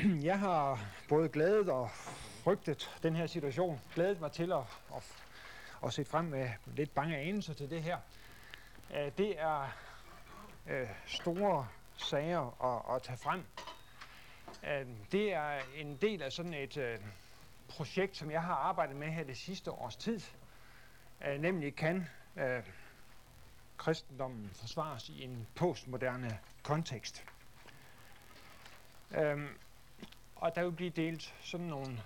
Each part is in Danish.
jeg har både glædet og frygtet den her situation. Glædet mig til at, at, at se frem med lidt bange anelser til det her. Øh, det er øh, store sager at, at tage frem. Øh, det er en del af sådan et projekt, som jeg har arbejdet med her det sidste års tid. Nemlig kan kristendommen forsvares i en postmoderne kontekst. Øhm, og der vil blive delt sådan nogle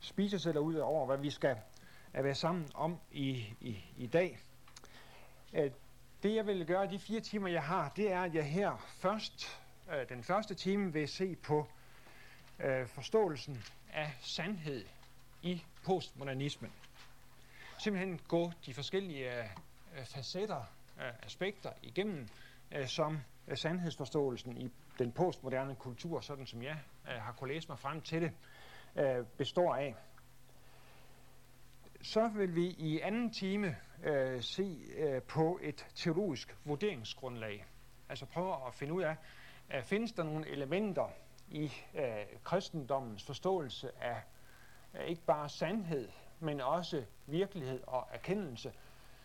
spisesætter ud over, hvad vi skal at være sammen om i, i, i dag. Øh, det jeg vil gøre de fire timer, jeg har, det er, at jeg her først, øh, den første time, vil se på øh, forståelsen af sandhed i postmodernismen. Simpelthen gå de forskellige facetter, aspekter igennem, som sandhedsforståelsen i den postmoderne kultur, sådan som jeg Øh, har kunnet læse mig frem til det, øh, består af. Så vil vi i anden time øh, se øh, på et teologisk vurderingsgrundlag. Altså prøve at finde ud af, øh, findes der nogle elementer i øh, kristendommens forståelse af øh, ikke bare sandhed, men også virkelighed og erkendelse,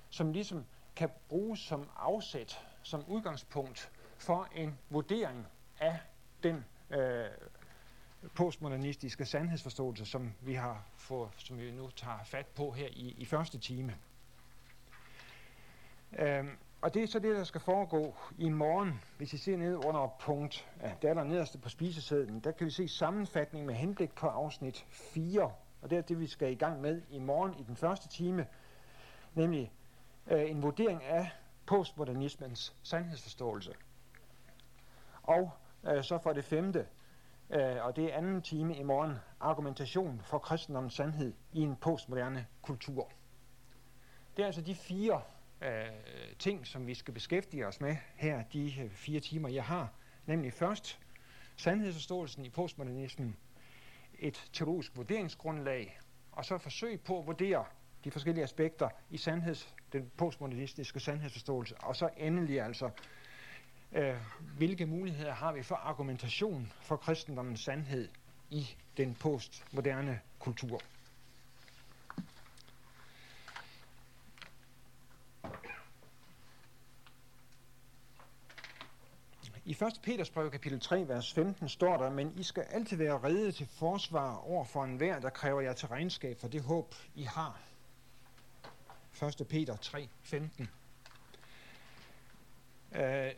som ligesom kan bruges som afsæt, som udgangspunkt for en vurdering af den øh, postmodernistiske sandhedsforståelse, som vi har fået, som vi nu tager fat på her i, i første time. Øhm, og det er så det, der skal foregå i morgen. Hvis I ser ned under punkt, ja, det er der nederste på spisesedlen, der kan vi se sammenfatning med henblik på afsnit 4. Og det er det, vi skal i gang med i morgen i den første time, nemlig øh, en vurdering af postmodernismens sandhedsforståelse. Og øh, så for det femte, øh, og det er anden time i morgen, argumentation for kristendommens sandhed i en postmoderne kultur. Det er altså de fire øh, ting, som vi skal beskæftige os med her, de øh, fire timer, jeg har. Nemlig først sandhedsforståelsen i postmodernismen, et teologisk vurderingsgrundlag, og så forsøg på at vurdere de forskellige aspekter i sandheds, den postmodernistiske sandhedsforståelse, og så endelig altså øh, hvilke muligheder har vi for argumentation for kristendommens sandhed i den postmoderne kultur. I 1. Peters brev, kapitel 3, vers 15, står der, men I skal altid være redde til forsvar over for enhver, der kræver jer til regnskab for det håb, I har. 1. Peter 3, 15. Øh,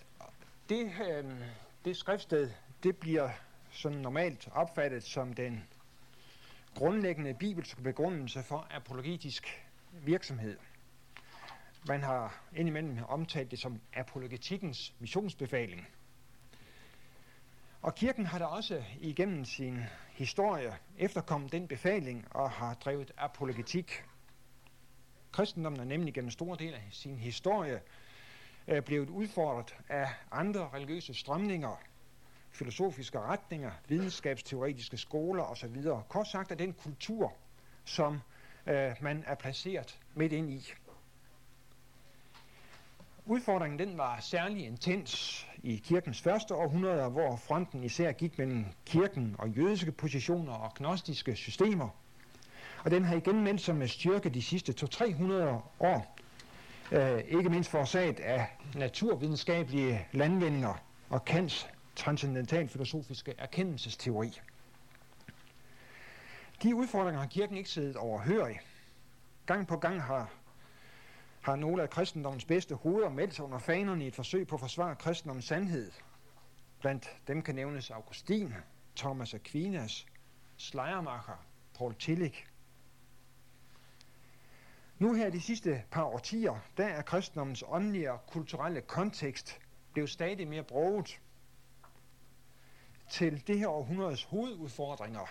det, øh, det skriftsted, det bliver sådan normalt opfattet som den grundlæggende bibelske begrundelse for apologetisk virksomhed. Man har indimellem omtalt det som apologetikkens missionsbefaling. Og kirken har da også igennem sin historie efterkommet den befaling og har drevet apologetik. Kristendommen er nemlig gennem store del af sin historie er blevet udfordret af andre religiøse strømninger, filosofiske retninger, videnskabsteoretiske skoler osv. Kort sagt er den kultur, som øh, man er placeret midt ind i. Udfordringen den var særlig intens i kirkens første århundreder, hvor fronten især gik mellem kirken og jødiske positioner og gnostiske systemer. Og den har igen meldt sig med styrke de sidste 200-300 år, øh, ikke mindst forårsaget af naturvidenskabelige landvindinger og Kants transcendental filosofiske erkendelsesteori. De udfordringer har kirken ikke siddet overhørig. Gang på gang har, har nogle af kristendommens bedste hoveder meldt sig under fanerne i et forsøg på at forsvare kristendommens sandhed. Blandt dem kan nævnes Augustin, Thomas Aquinas, Schleiermacher, Paul Tillich nu her de sidste par årtier, der er kristendommens åndelige og kulturelle kontekst blevet stadig mere broget til det her århundredes hovedudfordringer,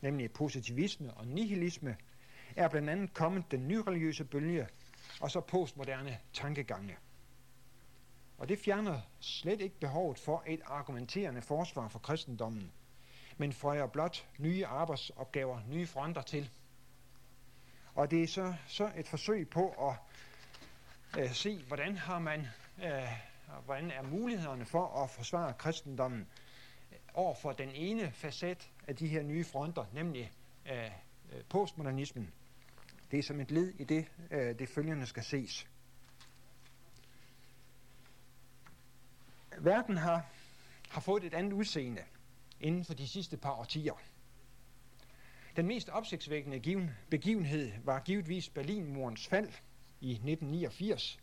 nemlig positivisme og nihilisme, er blandt andet kommet den nyreligiøse bølge og så postmoderne tankegange. Og det fjerner slet ikke behovet for et argumenterende forsvar for kristendommen, men føjer blot nye arbejdsopgaver, nye fronter til – og det er så, så et forsøg på at øh, se, hvordan har man, øh, hvordan er mulighederne for at forsvare kristendommen øh, over for den ene facet af de her nye fronter, nemlig øh, øh, postmodernismen. Det er som et led i det, øh, det følgende skal ses. Verden har, har fået et andet udseende inden for de sidste par årtier. Den mest opsigtsvækkende begivenhed var givetvis Berlinmurens fald i 1989.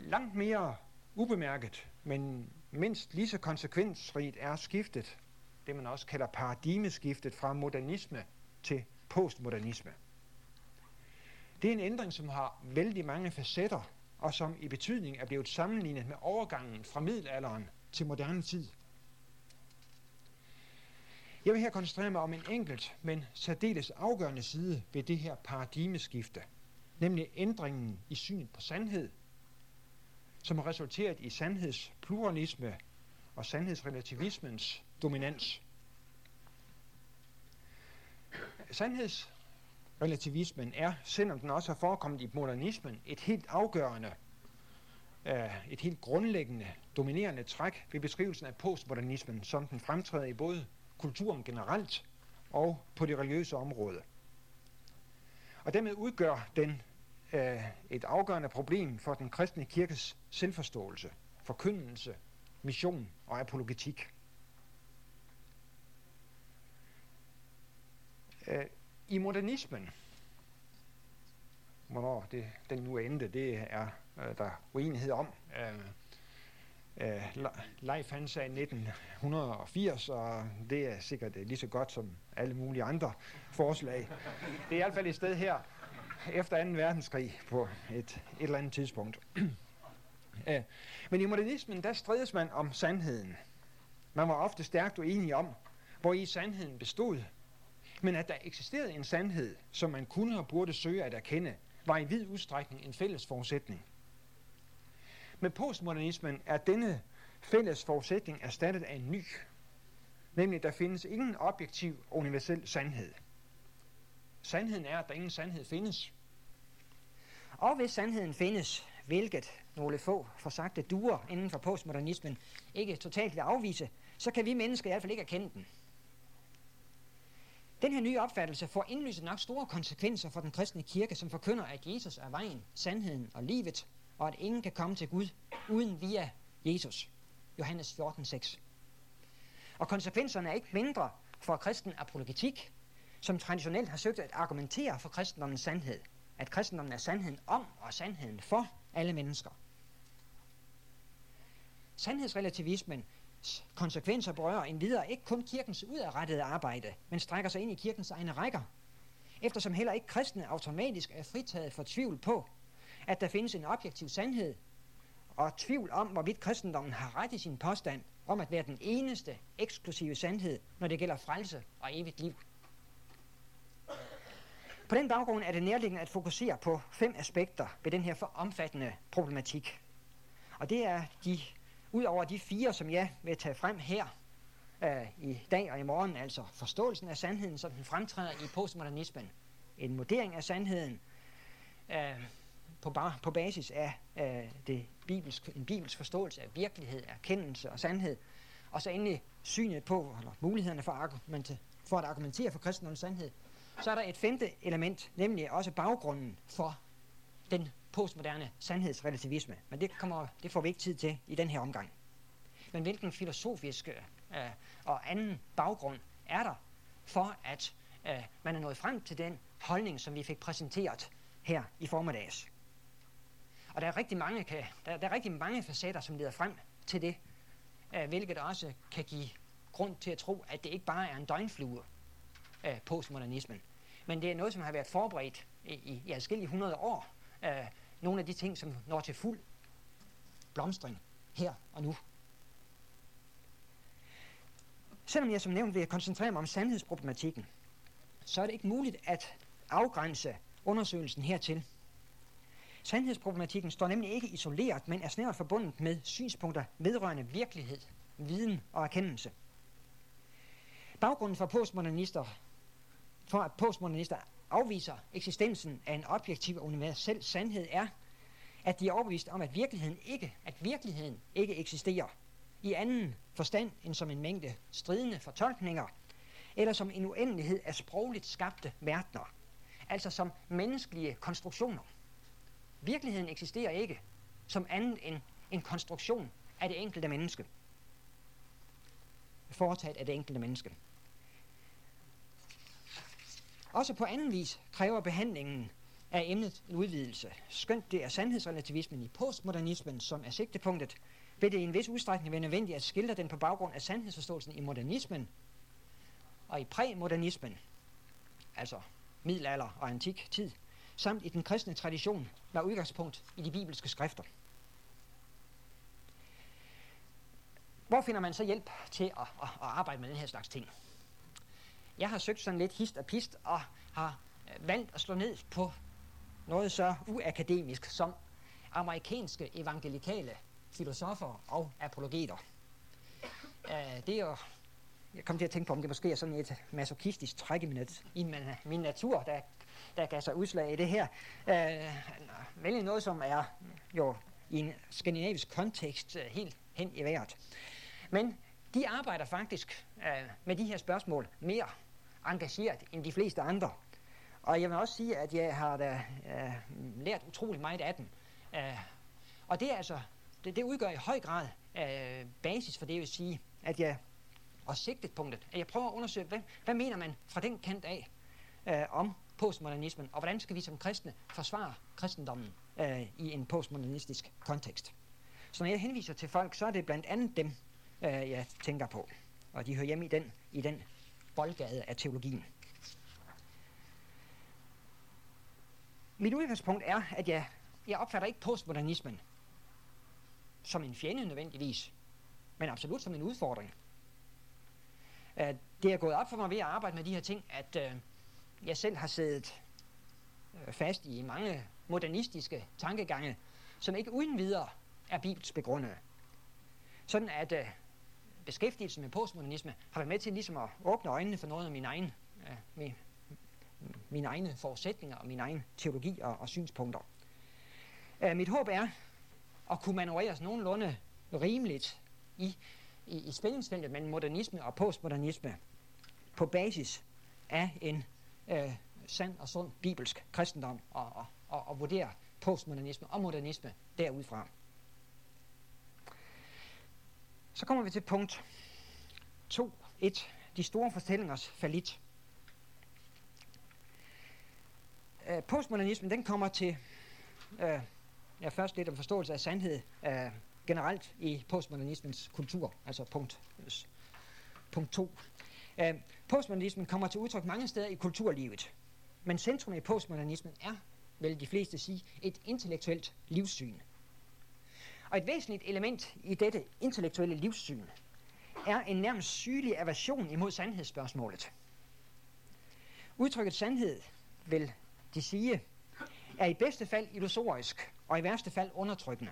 Langt mere ubemærket, men mindst lige så konsekvensrigt er skiftet, det man også kalder paradigmeskiftet fra modernisme til postmodernisme. Det er en ændring, som har vældig mange facetter, og som i betydning er blevet sammenlignet med overgangen fra middelalderen til moderne tid. Jeg vil her koncentrere mig om en enkelt, men særdeles afgørende side ved det her paradigmeskifte, nemlig ændringen i synet på sandhed, som har resulteret i sandhedspluralisme og sandhedsrelativismens dominans. Sandhedsrelativismen er, selvom den også har forekommet i modernismen, et helt afgørende, øh, et helt grundlæggende, dominerende træk ved beskrivelsen af postmodernismen, som den fremtræder i både kulturen generelt og på det religiøse område. Og dermed udgør den øh, et afgørende problem for den kristne kirkes selvforståelse, forkyndelse, mission og apologetik. Øh, I modernismen, hvornår det, den nu endte, det er øh, der uenighed om. Øh, Øh, Leif han sagde 1980, og det er sikkert øh, lige så godt som alle mulige andre forslag. Det er i hvert fald et sted her efter 2. verdenskrig på et, et eller andet tidspunkt. øh, men i modernismen, der strides man om sandheden. Man var ofte stærkt uenige om, hvor i sandheden bestod. Men at der eksisterede en sandhed, som man kunne og burde søge at erkende, var i vid udstrækning en fælles forudsætning. Med postmodernismen er denne fælles forudsætning erstattet af en ny. Nemlig, der findes ingen objektiv og universel sandhed. Sandheden er, at der ingen sandhed findes. Og hvis sandheden findes, hvilket nogle få forsagte duer inden for postmodernismen ikke totalt vil afvise, så kan vi mennesker i hvert fald ikke erkende den. Den her nye opfattelse får indlysende nok store konsekvenser for den kristne kirke, som forkynder, at Jesus er vejen, sandheden og livet, og at ingen kan komme til Gud uden via Jesus. Johannes 14:6. Og konsekvenserne er ikke mindre for kristen apologetik, som traditionelt har søgt at argumentere for kristendommens sandhed. At kristendommen er sandheden om og sandheden for alle mennesker. Sandhedsrelativismen konsekvenser berører endvidere ikke kun kirkens udadrettede arbejde, men strækker sig ind i kirkens egne rækker, eftersom heller ikke kristne automatisk er fritaget for tvivl på, at der findes en objektiv sandhed, og tvivl om, hvorvidt kristendommen har ret i sin påstand om at være den eneste eksklusive sandhed, når det gælder frelse og evigt liv. På den baggrund er det nærliggende at fokusere på fem aspekter ved den her for omfattende problematik. Og det er de, ud over de fire, som jeg vil tage frem her øh, i dag og i morgen, altså forståelsen af sandheden, som den fremtræder i postmodernismen, en vurdering af sandheden, øh, på, bar, på basis af øh, det bibelsk, en bibelsk forståelse af virkelighed, erkendelse og sandhed, og så endelig synet på, eller mulighederne for, argument, for at argumentere for kristendommens sandhed, så er der et femte element, nemlig også baggrunden for den postmoderne sandhedsrelativisme. Men det, kommer, det får vi ikke tid til i den her omgang. Men hvilken filosofisk øh, og anden baggrund er der for, at øh, man er nået frem til den holdning, som vi fik præsenteret her i formiddags? Og der er rigtig mange, kan, der, der er rigtig mange facetter, som leder frem til det, øh, hvilket også kan give grund til at tro, at det ikke bare er en døgnflue af postmodernismen, men det er noget, som har været forberedt i, i, i adskillige hundrede år. Øh, nogle af de ting, som når til fuld blomstring her og nu. Selvom jeg som nævnt vil koncentrere mig om sandhedsproblematikken, så er det ikke muligt at afgrænse undersøgelsen hertil Sandhedsproblematikken står nemlig ikke isoleret, men er snævert forbundet med synspunkter vedrørende virkelighed, viden og erkendelse. Baggrunden for postmodernister, for at postmodernister afviser eksistensen af en objektiv og universel sandhed er, at de er overbevist om, at virkeligheden ikke, at virkeligheden ikke eksisterer, i anden forstand end som en mængde stridende fortolkninger, eller som en uendelighed af sprogligt skabte verdener, altså som menneskelige konstruktioner. Virkeligheden eksisterer ikke som andet end en konstruktion af det enkelte menneske. Foretaget af det enkelte menneske. Også på anden vis kræver behandlingen af emnet en udvidelse. Skønt det er sandhedsrelativismen i postmodernismen, som er sigtepunktet, vil det i en vis udstrækning være nødvendigt at skildre den på baggrund af sandhedsforståelsen i modernismen og i præmodernismen, altså middelalder og antik tid, samt i den kristne tradition var udgangspunkt i de bibelske skrifter. Hvor finder man så hjælp til at, at, at arbejde med den her slags ting? Jeg har søgt sådan lidt hist og pist og har øh, valgt at slå ned på noget så uakademisk som amerikanske evangelikale filosofer og apologeter. Øh, det er jo, jeg kom til at tænke på, om det måske er sådan et masochistisk træk i min, i min natur, der, der gav sig udslag i det her. Øh, vælge noget, som er jo i en skandinavisk kontekst øh, helt hen i vejret. Men de arbejder faktisk øh, med de her spørgsmål mere engageret end de fleste andre. Og jeg vil også sige, at jeg har da øh, lært utrolig meget af dem. Øh, og det er altså det, det udgør i høj grad øh, basis for det, jeg vil sige, at jeg og sigtetpunktet, at jeg prøver at undersøge, hvad, hvad mener man fra den kant af øh, om postmodernismen, og hvordan skal vi som kristne forsvare kristendommen øh, i en postmodernistisk kontekst. Så når jeg henviser til folk, så er det blandt andet dem, øh, jeg tænker på, og de hører hjemme i den, i den boldgade af teologien. Mit udgangspunkt er, at jeg, jeg opfatter ikke postmodernismen som en fjende nødvendigvis, men absolut som en udfordring. Uh, det er gået op for mig ved at arbejde med de her ting, at uh, jeg selv har siddet øh, fast i mange modernistiske tankegange, som ikke uden videre er bibelsk begrundet. Sådan at øh, beskæftigelsen med postmodernisme har været med til ligesom at åbne øjnene for noget af min egen, øh, min, mine egne forudsætninger og min egen teologi og, og synspunkter. Øh, mit håb er at kunne manøvreres nogenlunde rimeligt i, i, i spændingsfeltet mellem modernisme og postmodernisme på basis af en øh, sand og sund bibelsk kristendom og, og, og, og vurdere postmodernisme og modernisme derudfra. Så kommer vi til punkt 2. 1. De store fortællingers falit. Uh, øh, postmodernismen den kommer til øh, ja, først lidt om forståelse af sandhed øh, generelt i postmodernismens kultur, altså punkt, punkt 2. Uh, postmodernismen kommer til udtryk mange steder i kulturlivet, men centrum i postmodernismen er, vil de fleste sige, et intellektuelt livssyn. Og et væsentligt element i dette intellektuelle livssyn er en nærmest sygelig aversion imod sandhedsspørgsmålet. Udtrykket sandhed, vil de sige, er i bedste fald illusorisk og i værste fald undertrykkende.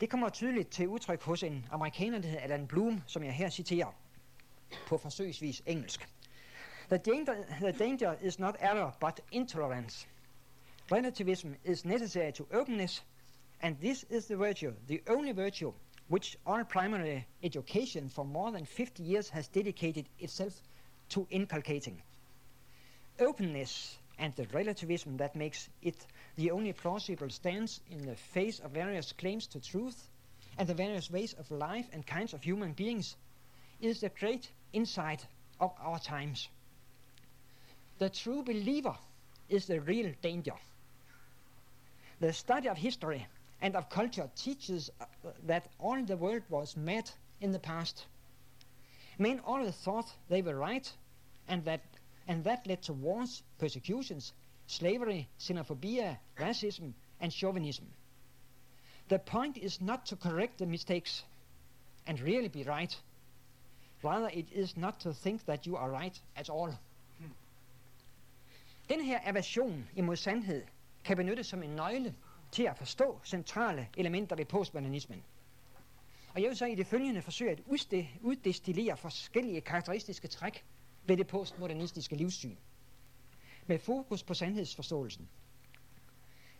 Det kommer tydeligt til udtryk hos en amerikaner, der hedder Alan Bloom, som jeg her citerer på forsøgsvis engelsk. The danger, the danger is not error, but intolerance. Relativism is necessary to openness, and this is the virtue, the only virtue which our primary education for more than 50 years has dedicated itself to inculcating. Openness and the relativism that makes it the only plausible stance in the face of various claims to truth and the various ways of life and kinds of human beings is the great insight of our times. The true believer is the real danger. The study of history and of culture teaches uh, that all the world was mad in the past. Men always thought they were right, and that, and that led to wars, persecutions, slavery, xenophobia, racism, and chauvinism. The point is not to correct the mistakes and really be right. Rather, it is not to think that you are right at all. Den her aversion imod sandhed kan benyttes som en nøgle til at forstå centrale elementer ved postmodernismen. Og jeg vil så i det følgende forsøge at uddestillere forskellige karakteristiske træk ved det postmodernistiske livssyn. Med fokus på sandhedsforståelsen.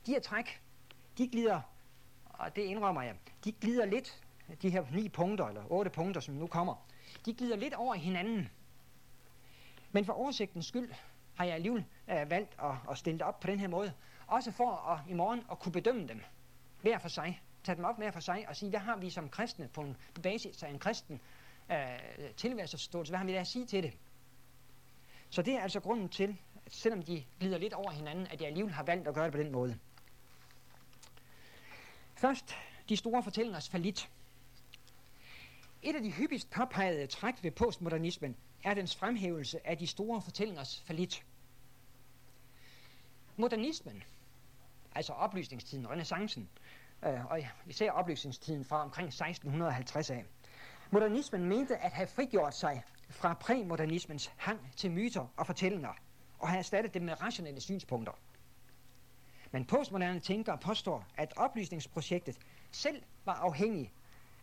De her træk, de glider, og det indrømmer jeg, de glider lidt de her ni punkter, eller otte punkter, som nu kommer, de glider lidt over hinanden. Men for oversigtens skyld har jeg alligevel øh, valgt at, at stille det op på den her måde. Også for at i morgen at kunne bedømme dem hver for sig. Tage dem op hver for sig og sige, hvad har vi som kristne på, en, på basis af en kristen øh, tilværelsesforståelse? Hvad har vi der at sige til det? Så det er altså grunden til, at selvom de glider lidt over hinanden, at jeg alligevel har valgt at gøre det på den måde. Først de store fortællingers falit. Et af de hyppigst påpegede træk ved postmodernismen er dens fremhævelse af de store fortællingers falit. Modernismen, altså oplysningstiden, renaissancen, øh, og især oplysningstiden fra omkring 1650 af. Modernismen mente at have frigjort sig fra præmodernismens hang til myter og fortællinger, og have erstattet dem med rationelle synspunkter. Men postmoderne tænkere påstår, at oplysningsprojektet selv var afhængig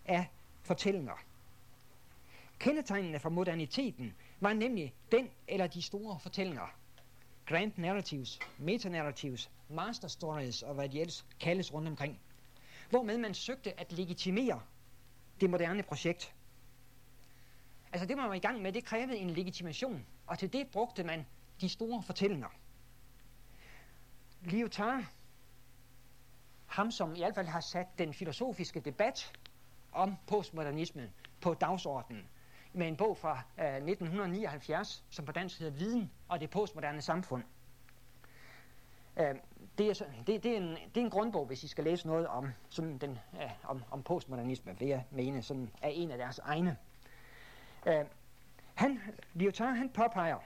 af fortællinger. Kendetegnene for moderniteten var nemlig den eller de store fortællinger. Grand narratives, metanarratives, master stories og hvad de ellers kaldes rundt omkring. Hvormed man søgte at legitimere det moderne projekt. Altså det man var i gang med, det krævede en legitimation, og til det brugte man de store fortællinger. Lyotard, ham som i hvert fald har sat den filosofiske debat om postmodernismen på dagsordenen, med en bog fra øh, 1979, som på dansk hedder Viden og det postmoderne samfund. Øh, det, er, så, det, det, er en, det er en grundbog, hvis I skal læse noget om, sådan den, øh, om, om postmodernisme, vil jeg mene, sådan er en af deres egne. Øh, han, Lyotard, han påpeger,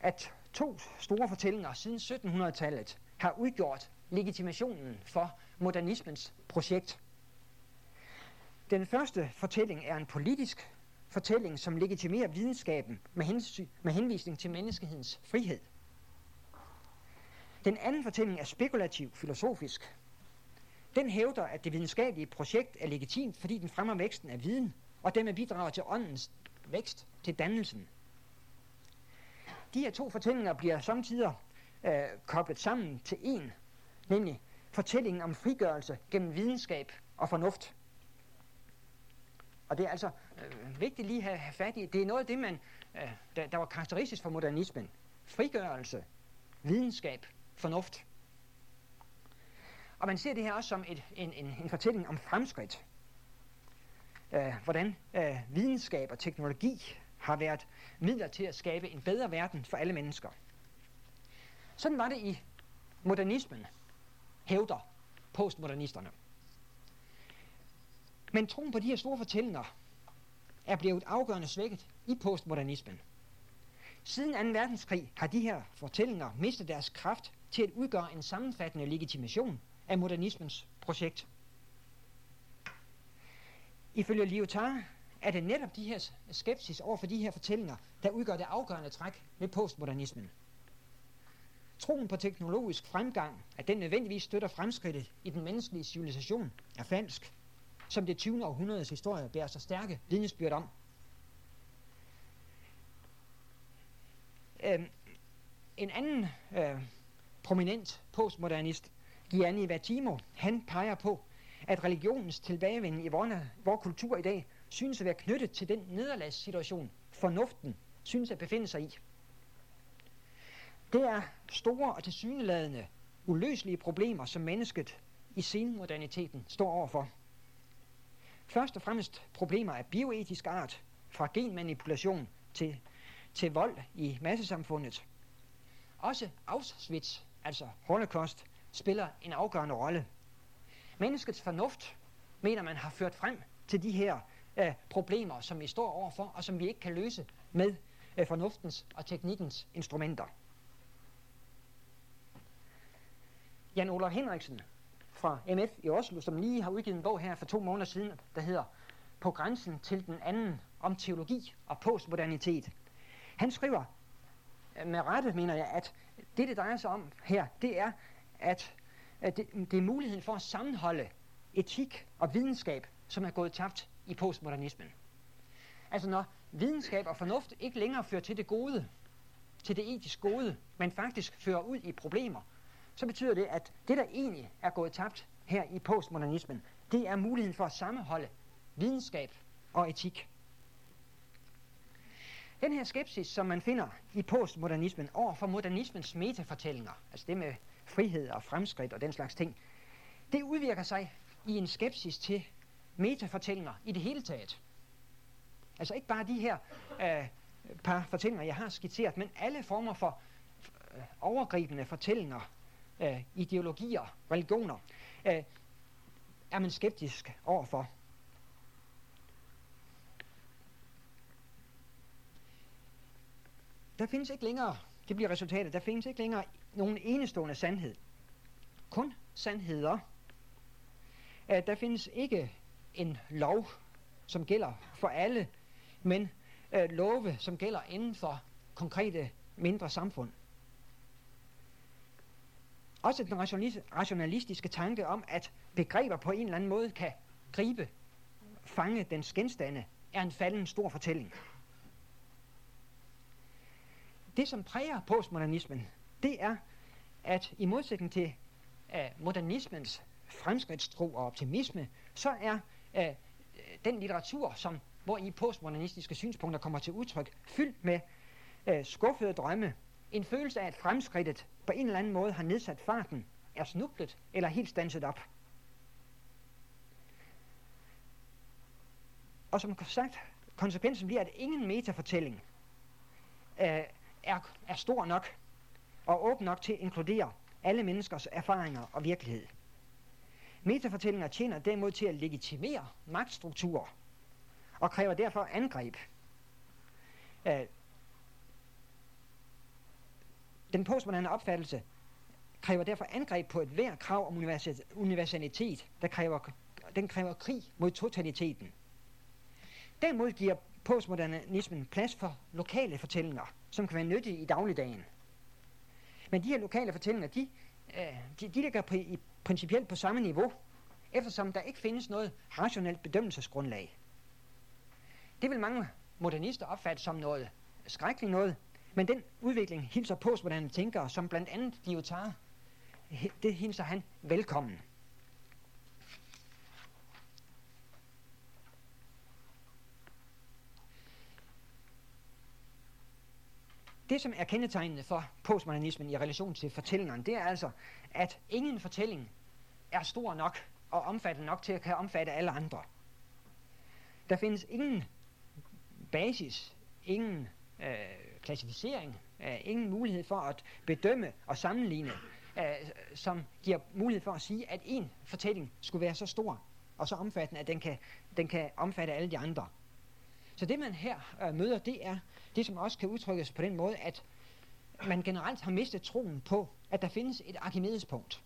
at to store fortællinger siden 1700-tallet har udgjort legitimationen for modernismens projekt. Den første fortælling er en politisk fortælling, som legitimerer videnskaben med, hensyn, med henvisning til menneskehedens frihed. Den anden fortælling er spekulativ filosofisk. Den hævder, at det videnskabelige projekt er legitimt, fordi den fremmer væksten af viden, og dermed bidrager til åndens vækst, til dannelsen. De her to fortællinger bliver samtidig øh, koblet sammen til en, nemlig fortællingen om frigørelse gennem videnskab og fornuft. Og det er altså øh, vigtigt lige at have fat i. Det er noget af det, man, øh, der, der var karakteristisk for modernismen. Frigørelse, videnskab, fornuft. Og man ser det her også som et, en, en, en fortælling om fremskridt. Øh, hvordan øh, videnskab og teknologi har været midler til at skabe en bedre verden for alle mennesker. Sådan var det i modernismen, hævder postmodernisterne. Men troen på de her store fortællinger er blevet afgørende svækket i postmodernismen. Siden 2. verdenskrig har de her fortællinger mistet deres kraft til at udgøre en sammenfattende legitimation af modernismens projekt. Ifølge Lyotard er det netop de her skepsis over for de her fortællinger, der udgør det afgørende træk ved postmodernismen. Troen på teknologisk fremgang, at den nødvendigvis støtter fremskridtet i den menneskelige civilisation, er falsk, som det 20. århundredes historie bærer så stærke vidnesbyrd om. Øhm, en anden øh, prominent postmodernist, Gianni Vattimo, han peger på, at religionens tilbagevenden i vores, vores kultur i dag synes at være knyttet til den nederlagssituation, fornuften synes at befinde sig i. Det er store og tilsyneladende uløselige problemer, som mennesket i senmoderniteten står overfor. Først og fremmest problemer af bioetisk art, fra genmanipulation til, til vold i massesamfundet. Også Auschwitz, altså Holocaust, spiller en afgørende rolle. Menneskets fornuft, mener man, har ført frem til de her øh, problemer, som vi står overfor, og som vi ikke kan løse med øh, fornuftens og teknikkens instrumenter. Jan Olaf Henriksen fra MF i Oslo, som lige har udgivet en bog her for to måneder siden, der hedder På grænsen til den anden om teologi og postmodernitet. Han skriver øh, med rette, mener jeg, at det, det drejer sig om her, det er, at, at det, det er muligheden for at sammenholde etik og videnskab, som er gået tabt i postmodernismen. Altså når videnskab og fornuft ikke længere fører til det gode, til det etisk gode, men faktisk fører ud i problemer, så betyder det, at det, der egentlig er gået tabt her i postmodernismen, det er muligheden for at sammenholde videnskab og etik. Den her skepsis, som man finder i postmodernismen over for modernismens metafortællinger, altså det med frihed og fremskridt og den slags ting, det udvirker sig i en skepsis til metafortællinger i det hele taget. Altså ikke bare de her øh, par fortællinger, jeg har skitseret, men alle former for øh, overgribende fortællinger, øh, ideologier, religioner, øh, er man skeptisk overfor. Der findes ikke længere, det bliver resultatet, der findes ikke længere nogen enestående sandhed. Kun sandheder. Øh, der findes ikke en lov, som gælder for alle, men øh, love, som gælder inden for konkrete mindre samfund. Også den rationalistiske tanke om, at begreber på en eller anden måde kan gribe, fange dens genstande, er en falden stor fortælling. Det, som præger postmodernismen, det er, at i modsætning til uh, modernismens fremskridtstro og optimisme, så er uh, den litteratur, som, hvor i postmodernistiske synspunkter kommer til udtryk, fyldt med uh, skuffede drømme, en følelse af, at fremskridtet på en eller anden måde har nedsat farten, er snublet eller helt stanset op. Og som sagt, konsekvensen bliver, at ingen metafortælling øh, er, er stor nok og åben nok til at inkludere alle menneskers erfaringer og virkelighed. Metafortællinger tjener derimod til at legitimere magtstrukturer og kræver derfor angreb. Øh, den postmoderne opfattelse kræver derfor angreb på et hver krav om universalitet, der kræver, den kræver krig mod totaliteten. Derimod giver postmodernismen plads for lokale fortællinger, som kan være nyttige i dagligdagen. Men de her lokale fortællinger, de, øh, de, de ligger pri, i, principielt på samme niveau, eftersom der ikke findes noget rationelt bedømmelsesgrundlag. Det vil mange modernister opfatte som noget skrækkeligt noget, men den udvikling hilser på, hvordan han tænker, som blandt andet Lyotard, det hilser han velkommen. Det, som er kendetegnende for postmodernismen i relation til fortællingerne, det er altså, at ingen fortælling er stor nok og omfattende nok til at kan omfatte alle andre. Der findes ingen basis, ingen øh, klassificering, øh, ingen mulighed for at bedømme og sammenligne, øh, som giver mulighed for at sige, at en fortælling skulle være så stor og så omfattende, at den kan, den kan omfatte alle de andre. Så det man her øh, møder, det er det, som også kan udtrykkes på den måde, at man generelt har mistet troen på, at der findes et Archimedes-punkt.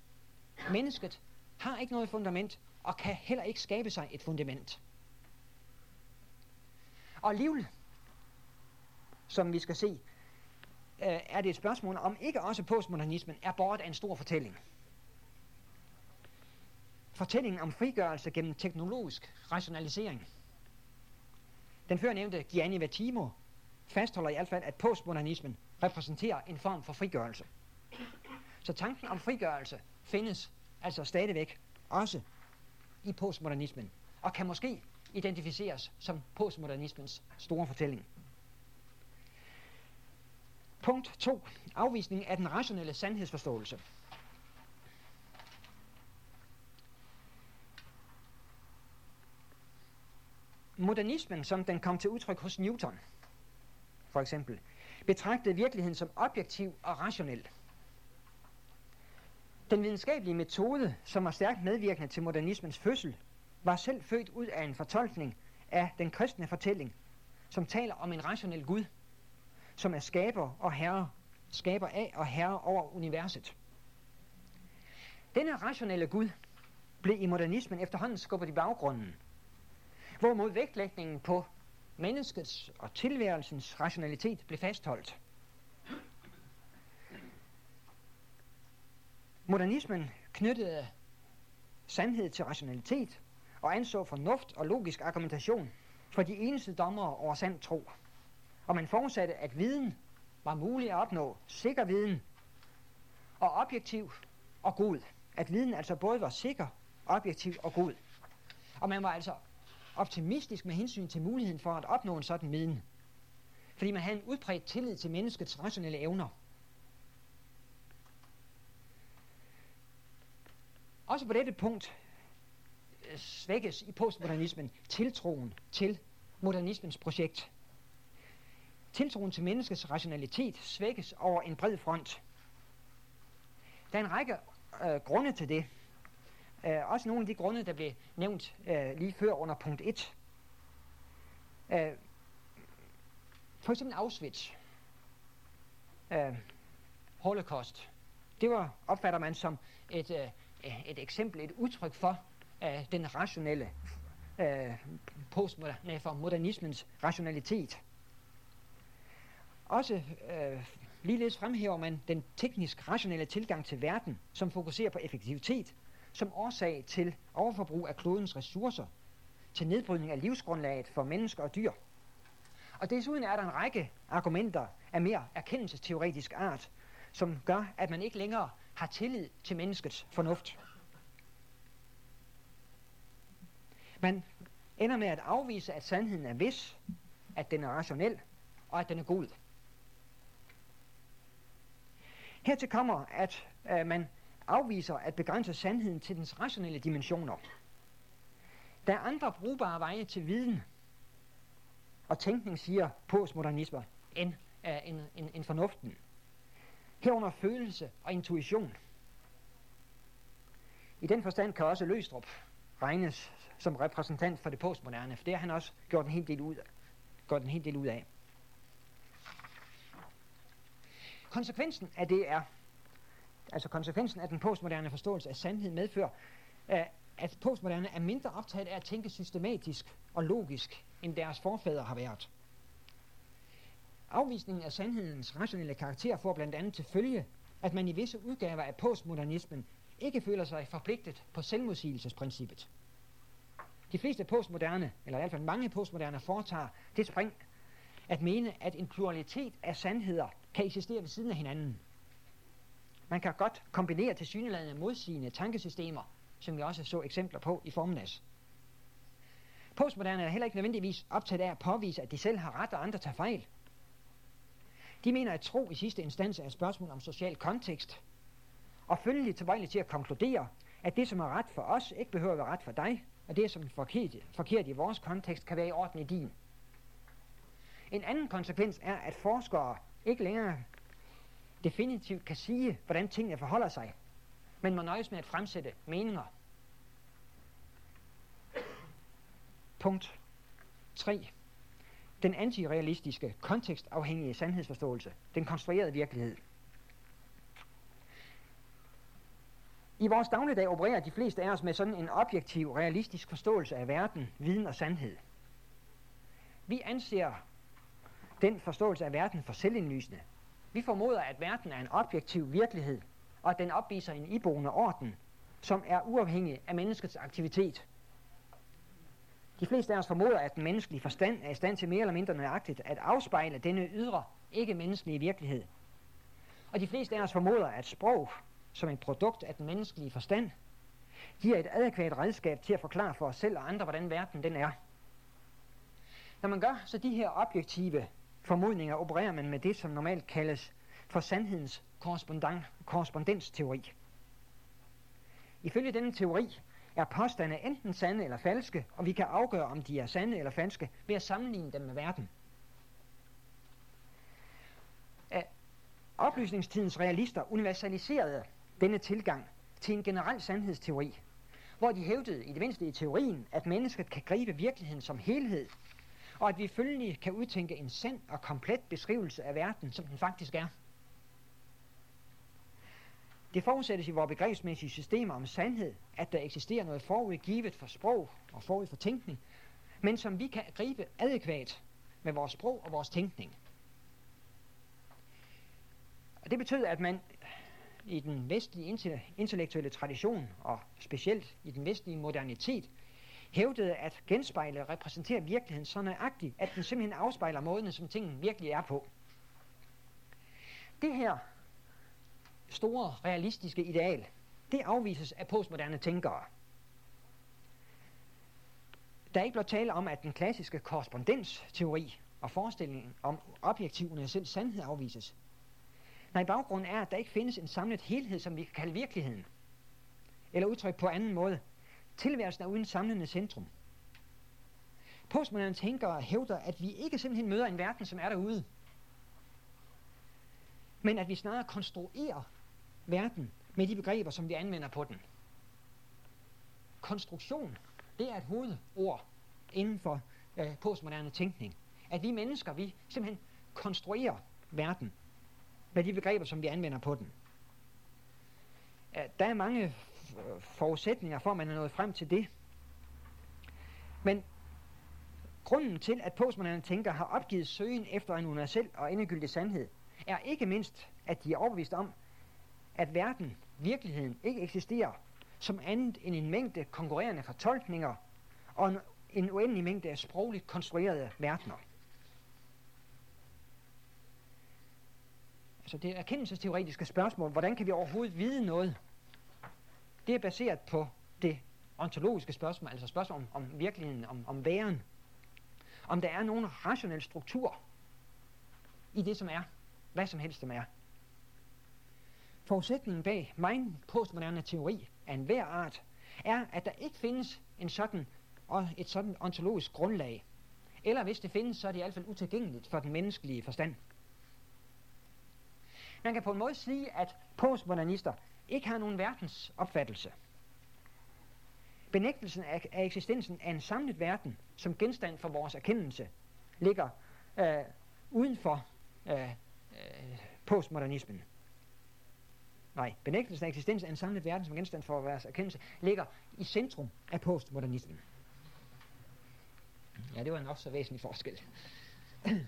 Mennesket har ikke noget fundament, og kan heller ikke skabe sig et fundament. Og alligevel, som vi skal se, øh, er det et spørgsmål om ikke også postmodernismen er bort af en stor fortælling. Fortællingen om frigørelse gennem teknologisk rationalisering – den førnævnte Gianni Vattimo fastholder i hvert fald, at postmodernismen repræsenterer en form for frigørelse. Så tanken om frigørelse findes altså stadigvæk også i postmodernismen, og kan måske identificeres som postmodernismens store fortælling. Punkt 2. Afvisning af den rationelle sandhedsforståelse. Modernismen, som den kom til udtryk hos Newton, for eksempel, betragtede virkeligheden som objektiv og rationel. Den videnskabelige metode, som var stærkt medvirkende til modernismens fødsel, var selv født ud af en fortolkning af den kristne fortælling, som taler om en rationel Gud, som er skaber og herre, skaber af og herre over universet. Denne rationelle Gud blev i modernismen efterhånden skubbet i baggrunden – Hvorimod vægtlægningen på menneskets og tilværelsens rationalitet blev fastholdt. Modernismen knyttede sandhed til rationalitet og anså fornuft og logisk argumentation for de eneste dommere over sand tro. Og man forudsatte, at viden var mulig at opnå, sikker viden, og objektiv og god. At viden altså både var sikker, objektiv og god. Og man var altså optimistisk med hensyn til muligheden for at opnå en sådan viden. Fordi man havde en udbredt tillid til menneskets rationelle evner. Også på dette punkt øh, svækkes i postmodernismen tiltroen til modernismens projekt. Tiltroen til menneskets rationalitet svækkes over en bred front. Der er en række øh, grunde til det. Øh, også nogle af de grunde, der blev nævnt øh, lige før under punkt 1. Øh, for eksempel Auschwitz. Øh, Holocaust. Det var, opfatter man som et, øh, et eksempel, et udtryk for øh, den rationelle øh, postmoder, for modernismens rationalitet. Også øh, ligeledes fremhæver man den teknisk rationelle tilgang til verden, som fokuserer på effektivitet, som årsag til overforbrug af klodens ressourcer, til nedbrydning af livsgrundlaget for mennesker og dyr. Og desuden er der en række argumenter af mere erkendelsesteoretisk art, som gør, at man ikke længere har tillid til menneskets fornuft. Man ender med at afvise, at sandheden er vis, at den er rationel og at den er god. Hertil kommer, at øh, man afviser at begrænse sandheden til dens rationelle dimensioner. Der er andre brugbare veje til viden og tænkning, siger postmodernismer, end, øh, end, end, end fornuften. Herunder følelse og intuition. I den forstand kan også Løstrup regnes som repræsentant for det postmoderne, for det har han også gjort en hel del ud af. Gjort en hel del ud af. Konsekvensen af det er, altså konsekvensen af den postmoderne forståelse af sandhed medfører, at postmoderne er mindre optaget af at tænke systematisk og logisk, end deres forfædre har været. Afvisningen af sandhedens rationelle karakter får blandt andet til følge, at man i visse udgaver af postmodernismen ikke føler sig forpligtet på selvmodsigelsesprincippet. De fleste postmoderne, eller i hvert fald mange postmoderne, foretager det spring at mene, at en pluralitet af sandheder kan eksistere ved siden af hinanden. Man kan godt kombinere til syneladende modsigende tankesystemer, som vi også så eksempler på i formiddags. Postmoderne er heller ikke nødvendigvis optaget af at påvise, at de selv har ret og andre tager fejl. De mener, at tro i sidste instans er et spørgsmål om social kontekst, og følgelig tilbøjeligt til at konkludere, at det, som er ret for os, ikke behøver at være ret for dig, og det, som er forkert, forkert i vores kontekst, kan være i orden i din. En anden konsekvens er, at forskere ikke længere definitivt kan sige, hvordan tingene forholder sig, men må nøjes med at fremsætte meninger. Punkt 3. Den antirealistiske, kontekstafhængige sandhedsforståelse, den konstruerede virkelighed. I vores dagligdag opererer de fleste af os med sådan en objektiv, realistisk forståelse af verden, viden og sandhed. Vi anser den forståelse af verden for selvindlysende. Vi formoder, at verden er en objektiv virkelighed, og at den opviser en iboende orden, som er uafhængig af menneskets aktivitet. De fleste af os formoder, at den menneskelige forstand er i stand til mere eller mindre nøjagtigt at afspejle denne ydre, ikke menneskelige virkelighed. Og de fleste af os formoder, at sprog, som et produkt af den menneskelige forstand, giver et adekvat redskab til at forklare for os selv og andre, hvordan verden den er. Når man gør så de her objektive formodninger, opererer man med det, som normalt kaldes for sandhedens korrespondensteori. Ifølge denne teori er påstande enten sande eller falske, og vi kan afgøre, om de er sande eller falske, ved at sammenligne dem med verden. Oplysningstidens realister universaliserede denne tilgang til en generel sandhedsteori, hvor de hævdede, i det mindste i teorien, at mennesket kan gribe virkeligheden som helhed, og at vi følgelig kan udtænke en sand og komplet beskrivelse af verden, som den faktisk er. Det forudsættes i vores begrebsmæssige systemer om sandhed, at der eksisterer noget forudgivet for sprog og forud for tænkning, men som vi kan gribe adekvat med vores sprog og vores tænkning. Og det betyder, at man i den vestlige intellektuelle tradition, og specielt i den vestlige modernitet, hævdede at genspejle repræsenterer virkeligheden så nøjagtigt, at den simpelthen afspejler måden, som tingene virkelig er på. Det her store realistiske ideal, det afvises af postmoderne tænkere. Der er ikke blot tale om, at den klassiske korrespondensteori og forestillingen om objektiv universel sandhed afvises. Nej, baggrunden er, at der ikke findes en samlet helhed, som vi kan kalde virkeligheden. Eller udtrykt på anden måde. Tilværelsen er uden samlende centrum. Postmoderne tænkere hævder, at vi ikke simpelthen møder en verden, som er derude, men at vi snarere konstruerer verden med de begreber, som vi anvender på den. Konstruktion, det er et hovedord inden for øh, postmoderne tænkning. At vi mennesker, vi simpelthen konstruerer verden med de begreber, som vi anvender på den. Øh, der er mange forudsætninger for, at man er nået frem til det. Men grunden til, at postmoderne tænker har opgivet søgen efter en universel og endegyldig sandhed, er ikke mindst, at de er overbevist om, at verden, virkeligheden, ikke eksisterer som andet end en mængde konkurrerende fortolkninger og en, en uendelig mængde af sprogligt konstruerede verdener. Altså det erkendelsesteoretiske spørgsmål, hvordan kan vi overhovedet vide noget? Det er baseret på det ontologiske spørgsmål, altså spørgsmål om, om virkeligheden, om, om væren. Om der er nogen rationel struktur i det, som er, hvad som helst som er. Forudsætningen bag min postmoderne teori af enhver art, er, at der ikke findes en sådan, og et sådan ontologisk grundlag. Eller hvis det findes, så er det i hvert fald utilgængeligt for den menneskelige forstand. Man kan på en måde sige, at postmodernister ikke har nogen verdensopfattelse. Benægtelsen af, af eksistensen af en samlet verden som genstand for vores erkendelse ligger øh, uden for øh, øh, postmodernismen. Nej, benægtelsen af eksistensen af en samlet verden som genstand for vores erkendelse ligger i centrum af postmodernismen. Ja, det var en også så væsentlig forskel.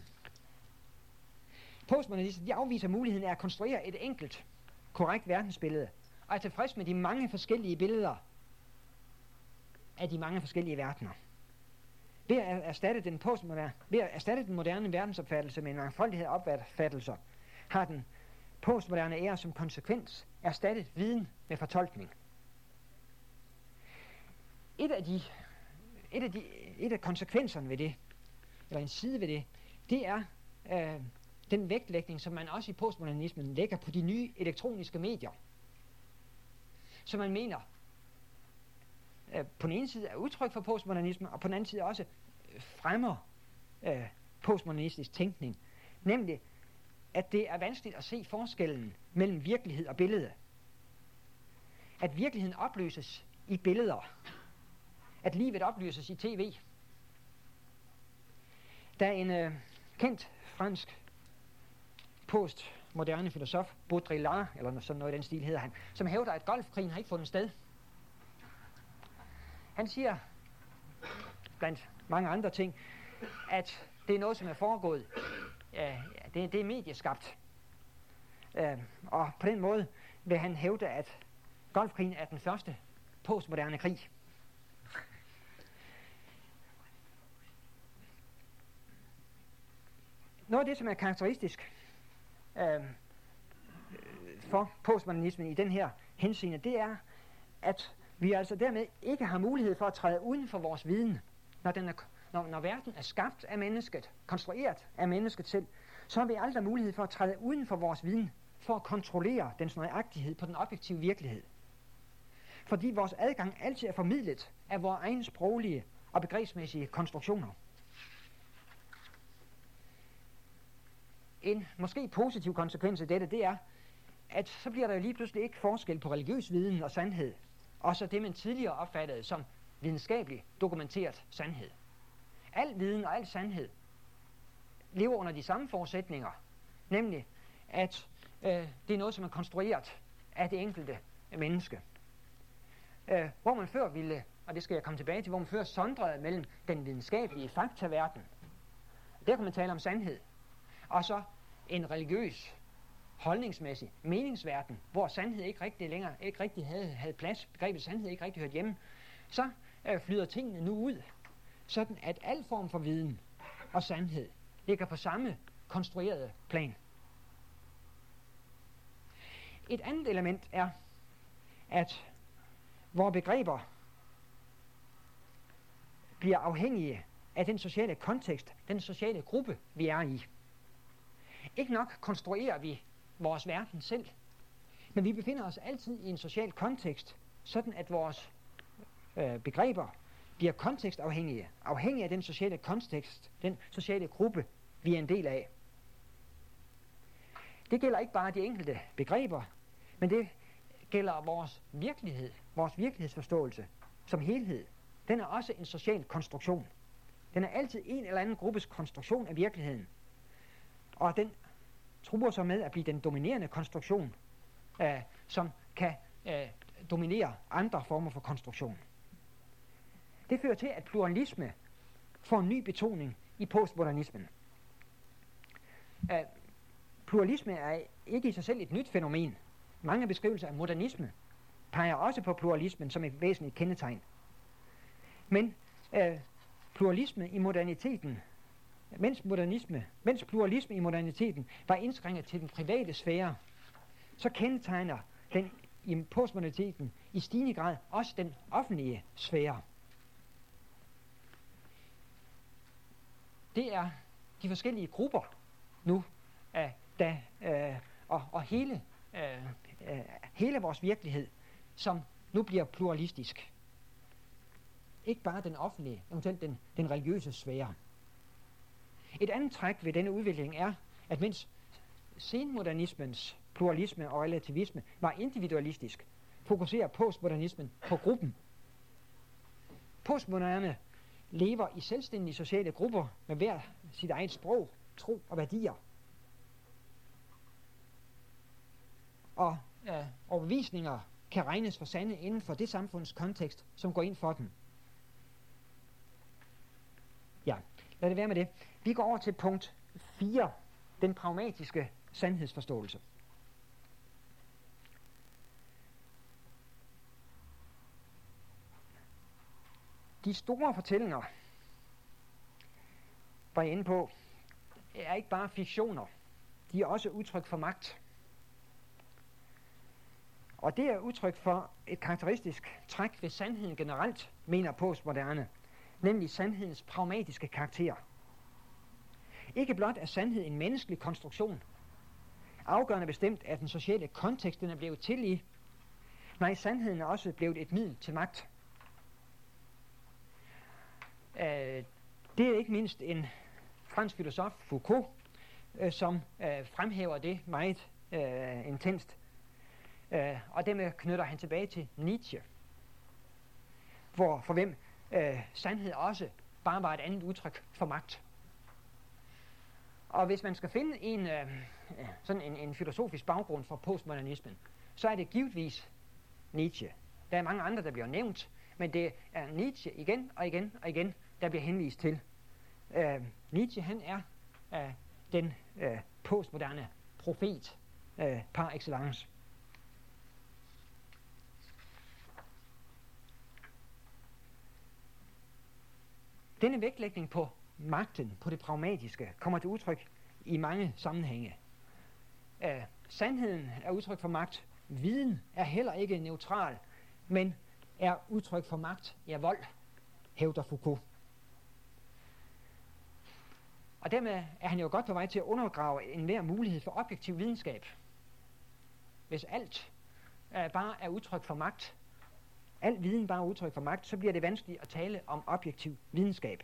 Postmodernister de afviser muligheden af at konstruere et enkelt, korrekt verdensbillede, og er tilfreds med de mange forskellige billeder af de mange forskellige verdener. Ved at erstatte den, postmoderne, ved at erstatte den moderne verdensopfattelse med en mangfoldighed af opfattelser, har den postmoderne ære som konsekvens erstattet viden med fortolkning. Et af, de, et, af de, et af konsekvenserne ved det, eller en side ved det, det er øh, den vægtlægning, som man også i postmodernismen lægger på de nye elektroniske medier. Som man mener øh, på den ene side er udtryk for postmodernisme, og på den anden side også øh, fremmer øh, postmodernistisk tænkning. Nemlig, at det er vanskeligt at se forskellen mellem virkelighed og billede. At virkeligheden opløses i billeder. At livet opløses i tv. Der er en øh, kendt fransk postmoderne filosof, Baudrillard, eller sådan noget i den stil hedder han, som hævder, at golfkrigen har ikke fundet sted. Han siger, blandt mange andre ting, at det er noget, som er foregået. Ja, det, det er medieskabt. Øh, og på den måde vil han hævde, at golfkrigen er den første postmoderne krig. Noget af det, som er karakteristisk Øhm, øh, for postmodernismen i den her henseende, det er, at vi altså dermed ikke har mulighed for at træde uden for vores viden, når, den er, når, når verden er skabt af mennesket, konstrueret af mennesket selv, så har vi aldrig mulighed for at træde uden for vores viden, for at kontrollere dens nøjagtighed på den objektive virkelighed. Fordi vores adgang altid er formidlet af vores egen sproglige og begrebsmæssige konstruktioner. En måske positiv konsekvens af dette, det er, at så bliver der jo lige pludselig ikke forskel på religiøs viden og sandhed, og så det, man tidligere opfattede som videnskabelig dokumenteret sandhed. Al viden og al sandhed lever under de samme forudsætninger, nemlig at øh, det er noget, som er konstrueret af det enkelte menneske. Øh, hvor man før ville, og det skal jeg komme tilbage til, hvor man før sondrede mellem den videnskabelige faktaverden, der kan man tale om sandhed, og så en religiøs, holdningsmæssig meningsverden, hvor sandhed ikke rigtig længere, ikke rigtig havde, havde plads, begrebet sandhed ikke rigtig hørt hjemme, så øh, flyder tingene nu ud, sådan at al form for viden og sandhed ligger på samme konstruerede plan. Et andet element er, at vores begreber bliver afhængige af den sociale kontekst, den sociale gruppe, vi er i. Ikke nok konstruerer vi vores verden selv, men vi befinder os altid i en social kontekst, sådan at vores øh, begreber bliver kontekstafhængige, afhængige af den sociale kontekst, den sociale gruppe, vi er en del af. Det gælder ikke bare de enkelte begreber, men det gælder vores virkelighed, vores virkelighedsforståelse som helhed. Den er også en social konstruktion. Den er altid en eller anden gruppes konstruktion af virkeligheden. Og den truer sig med at blive den dominerende konstruktion, øh, som kan øh, dominere andre former for konstruktion. Det fører til, at pluralisme får en ny betoning i postmodernismen. Øh, pluralisme er ikke i sig selv et nyt fænomen. Mange beskrivelser af modernisme peger også på pluralismen som et væsentligt kendetegn. Men øh, pluralisme i moderniteten, mens, modernisme, mens pluralisme i moderniteten var indskrænket til den private sfære, så kendetegner den i postmoderniteten i stigende grad også den offentlige sfære. det er de forskellige grupper nu, af, da, øh, og, og hele, øh, øh, hele vores virkelighed, som nu bliver pluralistisk. Ikke bare den offentlige, eventuelt den, den religiøse sfære. Et andet træk ved denne udvikling er, at mens senmodernismens pluralisme og relativisme var individualistisk, fokuserer postmodernismen på gruppen. Postmoderne lever i selvstændige sociale grupper med hver sit eget sprog, tro og værdier. Og øh, overbevisninger kan regnes for sande inden for det samfunds kontekst, som går ind for dem. Ja, lad det være med det. Vi går over til punkt 4, den pragmatiske sandhedsforståelse. De store fortællinger, var jeg inde på, er ikke bare fiktioner. De er også udtryk for magt. Og det er udtryk for et karakteristisk træk ved sandheden generelt, mener postmoderne, nemlig sandhedens pragmatiske karakter. Ikke blot er sandhed en menneskelig konstruktion, afgørende bestemt af den sociale kontekst, den er blevet til i. Nej, sandheden er også blevet et middel til magt. Øh, det er ikke mindst en fransk filosof, Foucault, øh, som øh, fremhæver det meget øh, intenst. Øh, og dermed knytter han tilbage til Nietzsche, hvor for hvem øh, sandhed også bare var et andet udtryk for magt. Og hvis man skal finde en, øh, sådan en, en filosofisk baggrund for postmodernismen, så er det givetvis Nietzsche. Der er mange andre, der bliver nævnt, men det er Nietzsche igen og igen og igen, der bliver henvist til. Øh, Nietzsche, han er øh, den øh, postmoderne profet øh, par excellence. Denne vægtlægning på magten, på det pragmatiske, kommer til udtryk i mange sammenhænge. Uh, sandheden er udtryk for magt. Viden er heller ikke neutral, men er udtryk for magt, ja vold, hævder Foucault. Og dermed er han jo godt på vej til at undergrave enhver mulighed for objektiv videnskab. Hvis alt uh, bare er udtryk for magt, al viden bare udtryk for magt, så bliver det vanskeligt at tale om objektiv videnskab.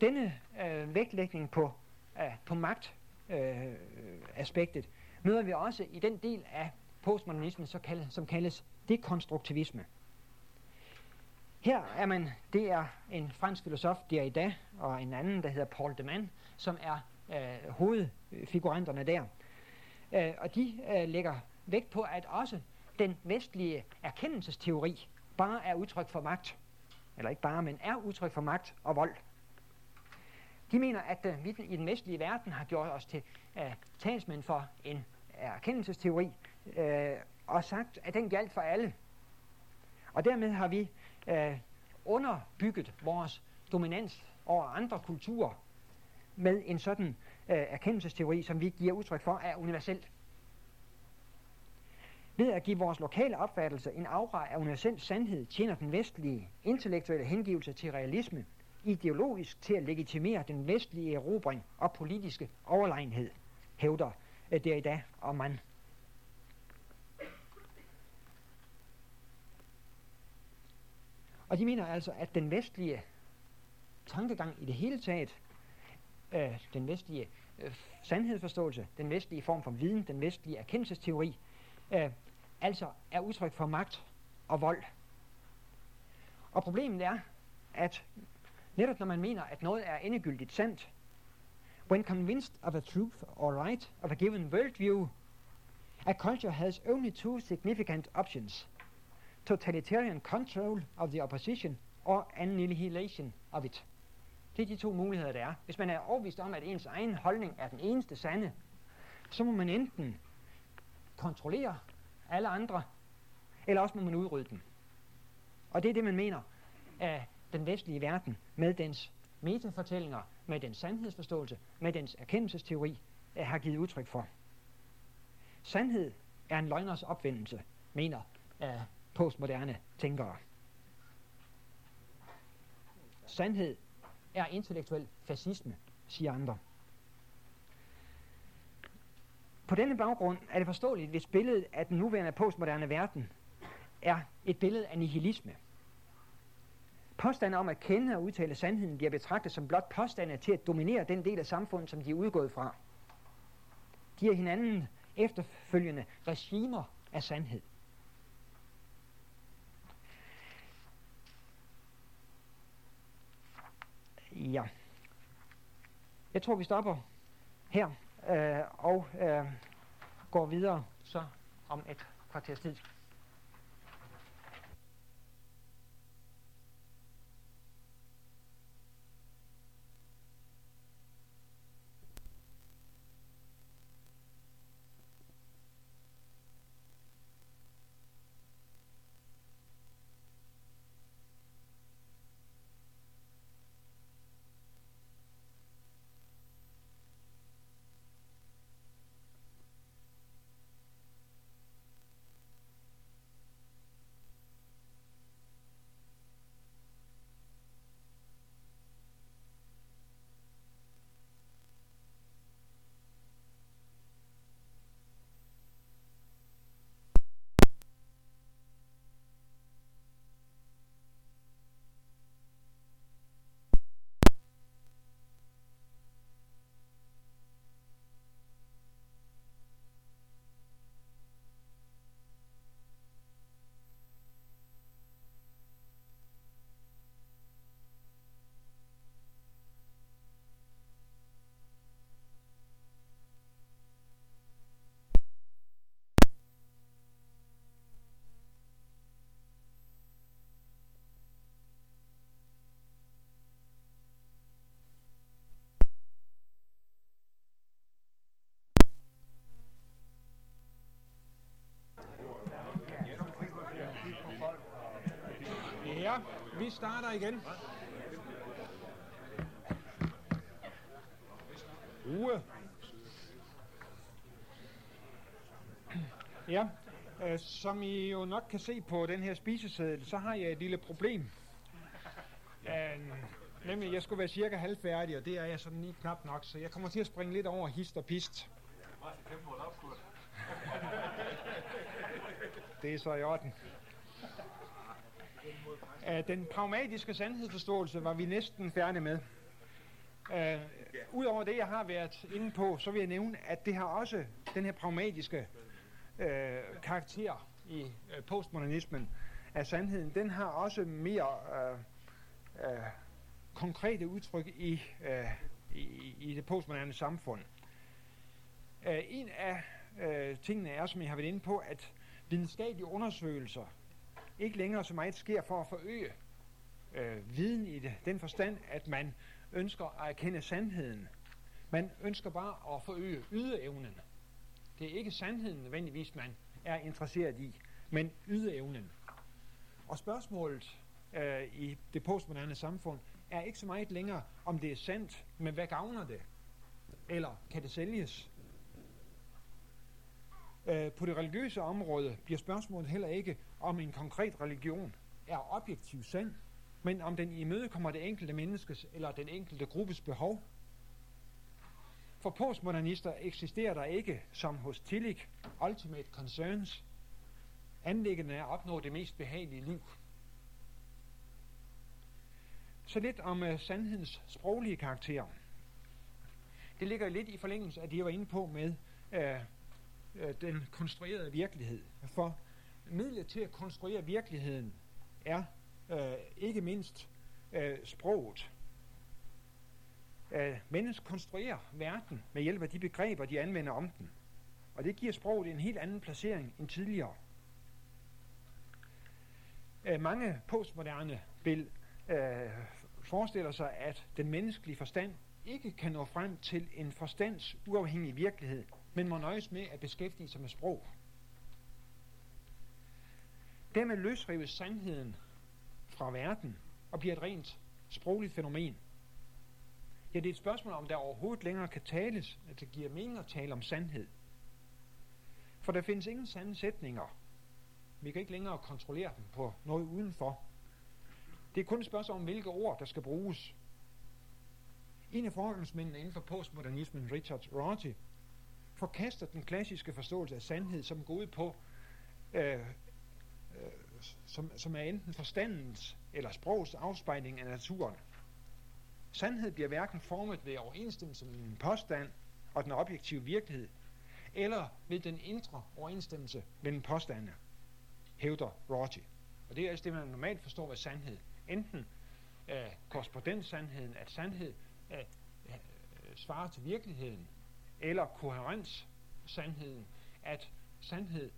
Denne øh, vægtlægning på, øh, på magtaspektet øh, øh, aspektet, møder vi også i den del af postmodernismen, så kaldes, som kaldes dekonstruktivisme. Her er man, det er en fransk filosof, Derrida, og en anden, der hedder Paul de Man, som er øh, hovedfiguranterne der. Øh, og de øh, lægger vægt på, at også den vestlige erkendelsesteori bare er udtryk for magt. Eller ikke bare, men er udtryk for magt og vold. De mener, at uh, vi i den vestlige verden har gjort os til uh, talsmænd for en øh, erkendelsesteori, uh, og sagt, at den galt for alle. Og dermed har vi uh, underbygget vores dominans over andre kulturer med en sådan uh, erkendelsesteori, som vi giver udtryk for, er universel. Ved at give vores lokale opfattelse en aura af universel sandhed, tjener den vestlige intellektuelle hengivelse til realisme, ideologisk til at legitimere den vestlige erobring og politiske overlegenhed, hævder øh, Derrida og man. Og de mener altså, at den vestlige tankegang i det hele taget, øh, den vestlige øh, sandhedsforståelse, den vestlige form for viden, den vestlige erkendelsesteori, øh, altså er udtryk for magt og vold. Og problemet er, at netop når man mener, at noget er endegyldigt sandt, when convinced of a truth or right of a given worldview, a culture has only two significant options. Totalitarian control of the opposition or annihilation of it. Det er de to muligheder, der er. Hvis man er overbevist om, at ens egen holdning er den eneste sande, så må man enten kontrollere alle andre, eller også må man udrydde dem. Og det er det, man mener af den vestlige verden med dens metafortællinger, med dens sandhedsforståelse, med dens erkendelsesteori, øh, har givet udtryk for. Sandhed er en løgners opfindelse, mener af postmoderne tænkere. Sandhed er intellektuel fascisme, siger andre. På denne baggrund er det forståeligt, hvis billedet af den nuværende postmoderne verden er et billede af nihilisme. Påstande om at kende og udtale sandheden bliver betragtet som blot påstande til at dominere den del af samfundet, som de er udgået fra. De er hinanden efterfølgende regimer af sandhed. Ja. Jeg tror, vi stopper her øh, og øh, går videre så om et kvarters tid. vi starter igen. Uge. Ja, øh, som I jo nok kan se på den her spiseseddel, så har jeg et lille problem. Øh, nemlig, jeg skulle være cirka halvfærdig, og det er jeg sådan lige knap nok, så jeg kommer til at springe lidt over hist og pist. Det er så i orden. Uh, den pragmatiske sandhedsforståelse var vi næsten færdige med. Uh, Udover det, jeg har været inde på, så vil jeg nævne, at det har også den her pragmatiske uh, karakter i uh, postmodernismen af sandheden. Den har også mere uh, uh, konkrete udtryk i, uh, i, i det postmoderne samfund. Uh, en af uh, tingene er, som jeg har været inde på, at videnskabelige undersøgelser ikke længere så meget sker for at forøge øh, viden i det, den forstand, at man ønsker at erkende sandheden. Man ønsker bare at forøge ydeevnen. Det er ikke sandheden nødvendigvis, man er interesseret i, men ydeevnen. Og spørgsmålet øh, i det postmoderne samfund er ikke så meget længere, om det er sandt, men hvad gavner det? Eller kan det sælges? Øh, på det religiøse område bliver spørgsmålet heller ikke, om en konkret religion er objektiv sand, men om den imødekommer det enkelte menneskes eller den enkelte gruppes behov. For postmodernister eksisterer der ikke, som hos Tillich, ultimate concerns. Anlæggende er at opnå det mest behagelige liv. Så lidt om uh, sandhedens sproglige karakter. Det ligger lidt i forlængelse af det, jeg var inde på med uh, uh, den konstruerede virkelighed. For midlet til at konstruere virkeligheden er øh, ikke mindst øh, sproget. Øh, mennesket konstruerer verden med hjælp af de begreber, de anvender om den. Og det giver sproget en helt anden placering end tidligere. Øh, mange postmoderne vil øh, forestiller sig, at den menneskelige forstand ikke kan nå frem til en forstandsuafhængig virkelighed, men må nøjes med at beskæftige sig med sprog. Dermed løsrives sandheden fra verden og bliver et rent sprogligt fænomen. Ja, det er et spørgsmål, om der overhovedet længere kan tales, at det giver mening at tale om sandhed. For der findes ingen sande sætninger. Vi kan ikke længere kontrollere dem på noget udenfor. Det er kun et spørgsmål om, hvilke ord, der skal bruges. En af forholdsmændene inden for postmodernismen, Richard Rorty, forkaster den klassiske forståelse af sandhed, som går ud på, øh, øh, som, som er enten forstandens eller sprogets afspejling af naturen. Sandhed bliver hverken formet ved overensstemmelse med en påstand og den objektive virkelighed, eller ved den indre overensstemmelse mellem påstandene, hævder Rorty. Og det er altså det, man normalt forstår ved sandhed enten øh, korrespondenssandheden, at sandhed øh, øh, svarer til virkeligheden, eller koherens-sandheden, at sandhed,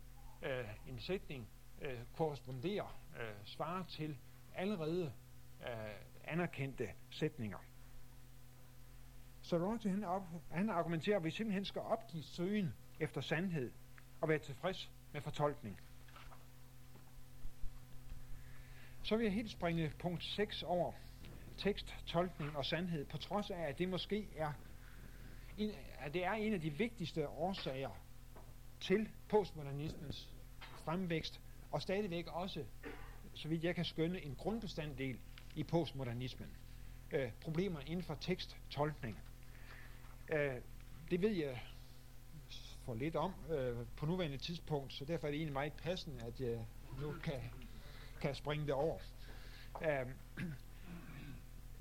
øh, en sætning, øh, korresponderer, øh, svarer til allerede øh, anerkendte sætninger. Så Rorty han, op, han argumenterer, at vi simpelthen skal opgive søgen efter sandhed og være tilfreds med fortolkning. Så vil jeg helt springe punkt 6 over tekst, tolkning og sandhed, på trods af, at det måske er en, at det er en af de vigtigste årsager til postmodernismens fremvækst, og stadigvæk også, så vidt jeg kan skønne, en grundbestanddel i postmodernismen. Øh, problemer inden for teksttolkning. Øh, det ved jeg for lidt om øh, på nuværende tidspunkt, så derfor er det egentlig meget passende, at jeg nu kan kan springe det over. Øh,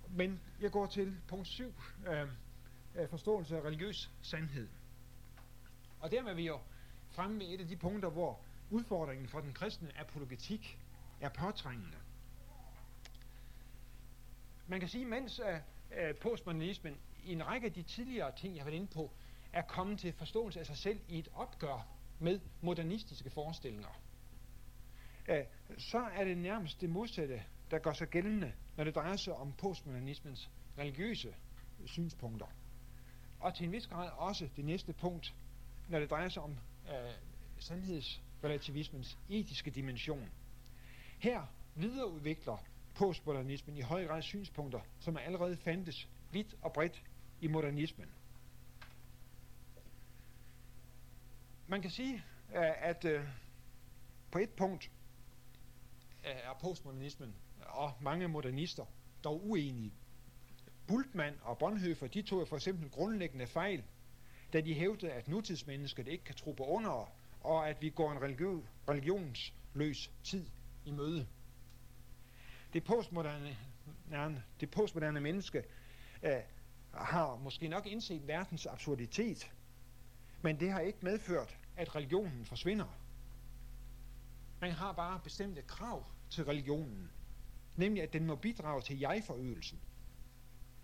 men jeg går til punkt 7, øh, øh, forståelse af religiøs sandhed. Og dermed er vi jo fremme med et af de punkter, hvor udfordringen for den kristne apologetik er påtrængende. Man kan sige, mens uh, postmodernismen i en række af de tidligere ting, jeg har været inde på, er kommet til forståelse af sig selv i et opgør med modernistiske forestillinger, øh, så er det nærmest det modsatte, der gør sig gældende, når det drejer sig om postmodernismens religiøse synspunkter. Og til en vis grad også det næste punkt, når det drejer sig om øh, relativismens etiske dimension. Her videreudvikler postmodernismen i høj grad synspunkter, som allerede fandtes vidt og bredt i modernismen. Man kan sige, øh, at øh, på et punkt øh, er postmodernismen og mange modernister dog uenige. Bultmann og Bonhoeffer, de tog for eksempel grundlæggende fejl, da de hævdede, at nutidsmennesket ikke kan tro på under, og at vi går en religiø- religionsløs tid i møde. Det postmoderne, det postmoderne menneske øh, har måske nok indset verdens absurditet, men det har ikke medført, at religionen forsvinder. Man har bare bestemte krav til religionen, nemlig at den må bidrage til jeg-forøgelsen.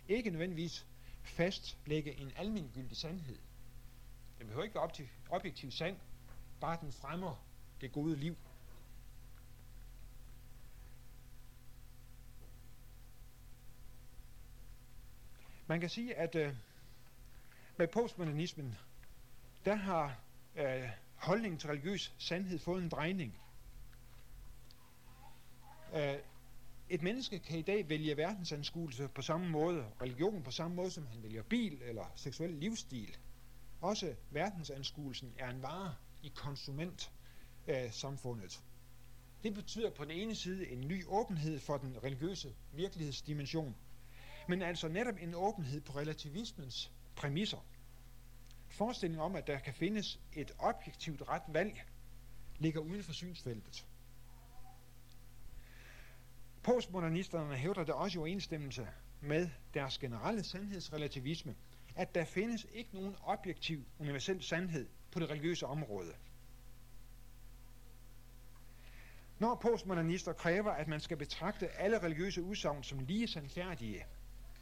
Ikke nødvendigvis fastlægge en almindelig sandhed. Den behøver ikke være objektiv sand, bare den fremmer det gode liv. Man kan sige, at øh, med postmodernismen, der har øh, holdningen til religiøs sandhed fået en drejning. Øh, et menneske kan i dag vælge verdensanskuelse på samme måde, religion på samme måde, som han vælger bil eller seksuel livsstil. Også verdensanskuelsen er en vare, i konsumentsamfundet. Øh, det betyder på den ene side en ny åbenhed for den religiøse virkelighedsdimension, men altså netop en åbenhed på relativismens præmisser. Forestillingen om, at der kan findes et objektivt ret valg, ligger uden for synsfeltet. Postmodernisterne hævder det også i overensstemmelse med deres generelle sandhedsrelativisme, at der findes ikke nogen objektiv universel sandhed på det religiøse område. Når postmodernister kræver, at man skal betragte alle religiøse udsagn som lige sandfærdige,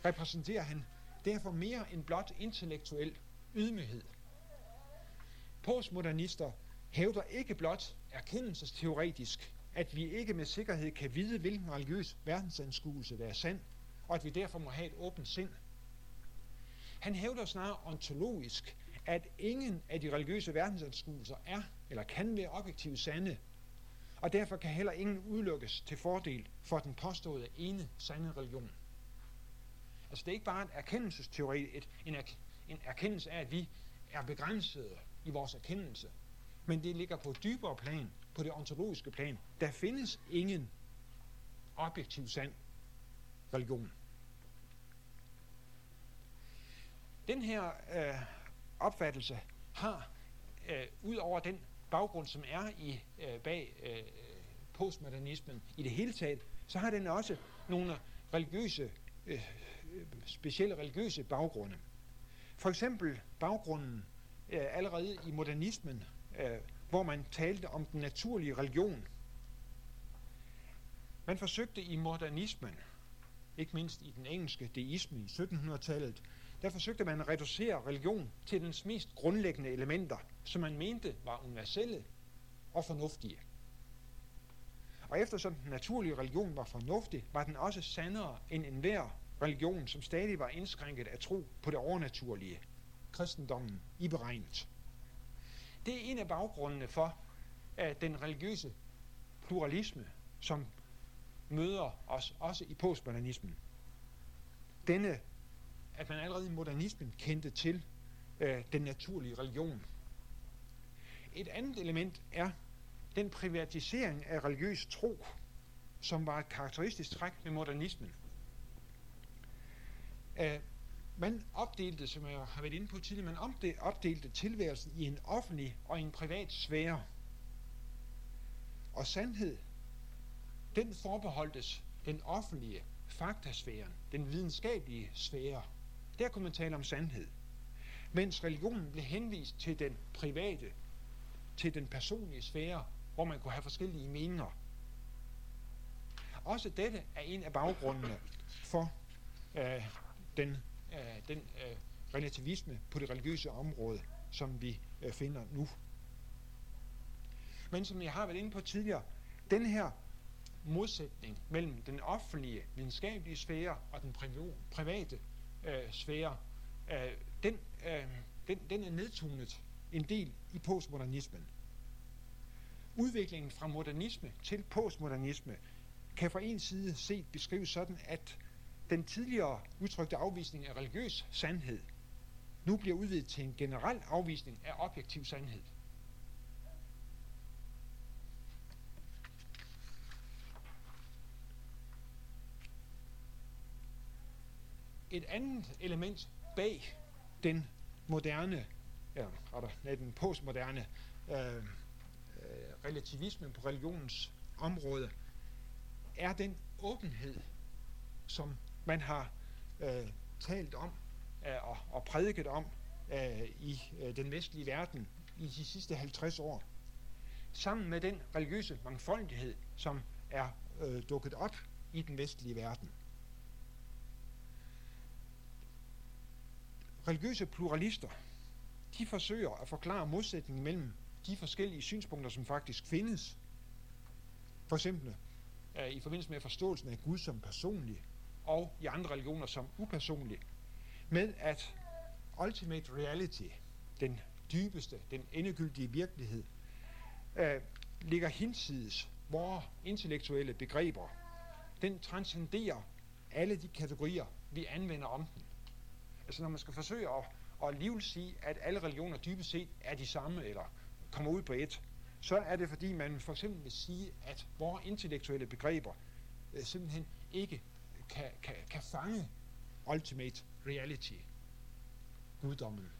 repræsenterer han derfor mere end blot intellektuel ydmyghed. Postmodernister hævder ikke blot erkendelsesteoretisk, at vi ikke med sikkerhed kan vide, hvilken religiøs verdensanskuelse der er sand, og at vi derfor må have et åbent sind. Han hævder snarere ontologisk, at ingen af de religiøse verdensanskuelser er eller kan være objektivt sande, og derfor kan heller ingen udelukkes til fordel for den påståede ene sande religion. Altså det er ikke bare en erkendelsesteori, et, en, er, en erkendelse af, at vi er begrænsede i vores erkendelse, men det ligger på et dybere plan, på det ontologiske plan. Der findes ingen objektiv sand religion. Den her øh, opfattelse har, øh, ud over den baggrund, som er i øh, bag øh, postmodernismen i det hele taget, så har den også nogle religiøse, øh, specielle religiøse baggrunde. For eksempel baggrunden øh, allerede i modernismen, øh, hvor man talte om den naturlige religion. Man forsøgte i modernismen, ikke mindst i den engelske deisme i 1700-tallet, der forsøgte man at reducere religion til dens mest grundlæggende elementer, som man mente var universelle og fornuftige. Og eftersom den naturlige religion var fornuftig, var den også sandere end enhver religion, som stadig var indskrænket af tro på det overnaturlige, kristendommen i beregnet. Det er en af baggrundene for at den religiøse pluralisme, som møder os også i postmodernismen. Denne at man allerede i modernismen kendte til øh, den naturlige religion. Et andet element er den privatisering af religiøs tro, som var et karakteristisk træk ved modernismen. Øh, man opdelte, som jeg har været inde på tidligere, man opdelte tilværelsen i en offentlig og en privat sfære. Og sandhed, den forbeholdtes den offentlige faktasfæren, den videnskabelige sfære. Der kunne man tale om sandhed. Mens religionen blev henvist til den private, til den personlige sfære, hvor man kunne have forskellige meninger. Også dette er en af baggrundene for øh, den, øh, den øh, relativisme på det religiøse område, som vi øh, finder nu. Men som jeg har været inde på tidligere, den her modsætning mellem den offentlige videnskabelige sfære og den private øh, sfære, øh, den, øh, den, den er nedtonet en del i postmodernismen. Udviklingen fra modernisme til postmodernisme kan fra en side set beskrives sådan, at den tidligere udtrykte afvisning af religiøs sandhed nu bliver udvidet til en generel afvisning af objektiv sandhed. Et andet element bag den moderne, ja, eller den postmoderne øh, øh, relativisme på religionens område, er den åbenhed, som man har øh, talt om øh, og, og prædiket om øh, i øh, den vestlige verden i de sidste 50 år. Sammen med den religiøse mangfoldighed, som er øh, dukket op i den vestlige verden. Religiøse pluralister, de forsøger at forklare modsætningen mellem de forskellige synspunkter, som faktisk findes. For eksempel øh, i forbindelse med forståelsen af Gud som personlig, og i andre religioner som upersonlig, med at ultimate reality, den dybeste, den endegyldige virkelighed, øh, ligger hinsides vores intellektuelle begreber. Den transcenderer alle de kategorier, vi anvender om den altså når man skal forsøge at, at alligevel sige, at alle religioner dybest set er de samme, eller kommer ud på et, så er det fordi, man for eksempel vil sige, at vores intellektuelle begreber øh, simpelthen ikke kan, kan, kan fange ultimate reality, guddommen.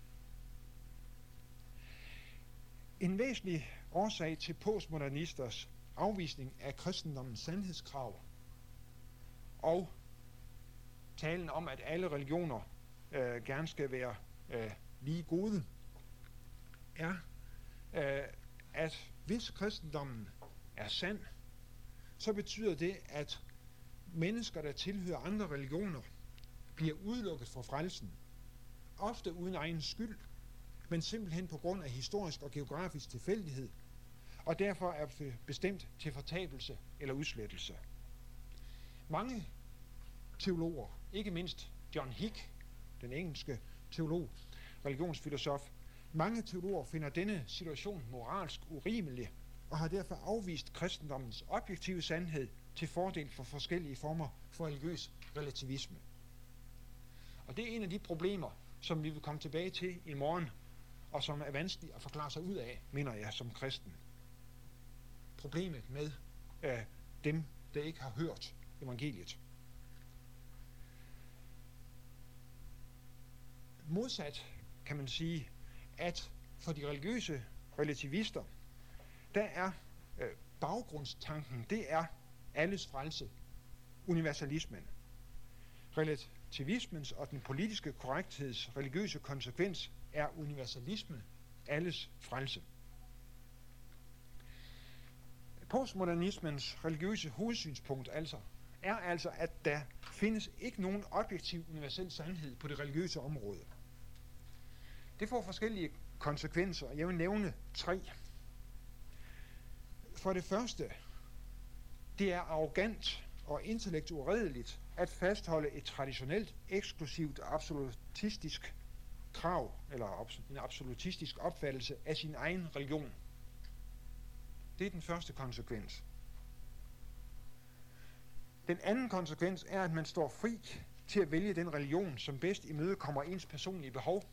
En væsentlig årsag til postmodernisters afvisning af kristendommens sandhedskrav og talen om, at alle religioner øh, gerne skal være øh, lige gode, er, øh, at hvis kristendommen er sand, så betyder det, at mennesker, der tilhører andre religioner, bliver udelukket fra frelsen. Ofte uden egen skyld, men simpelthen på grund af historisk og geografisk tilfældighed, og derfor er bestemt til fortabelse eller udslettelse. Mange teologer, ikke mindst John Hick, den engelske teolog, religionsfilosof, mange teologer finder denne situation moralsk urimelig og har derfor afvist kristendommens objektive sandhed til fordel for forskellige former for religiøs relativisme. Og det er en af de problemer, som vi vil komme tilbage til i morgen, og som er vanskeligt at forklare sig ud af, mener jeg, som kristen. Problemet med øh, dem, der ikke har hørt evangeliet. Modsat kan man sige, at for de religiøse relativister, der er øh, baggrundstanken, det er alles frelse, universalismen. Relativismens og den politiske korrektheds religiøse konsekvens er universalisme, alles frelse. Postmodernismens religiøse hovedsynspunkt altså er altså, at der findes ikke nogen objektiv universel sandhed på det religiøse område. Det får forskellige konsekvenser. Jeg vil nævne tre. For det første, det er arrogant og intellektuelt uredeligt at fastholde et traditionelt, eksklusivt, absolutistisk krav, eller en absolutistisk opfattelse af sin egen religion. Det er den første konsekvens. Den anden konsekvens er, at man står fri til at vælge den religion, som bedst imødekommer ens personlige behov.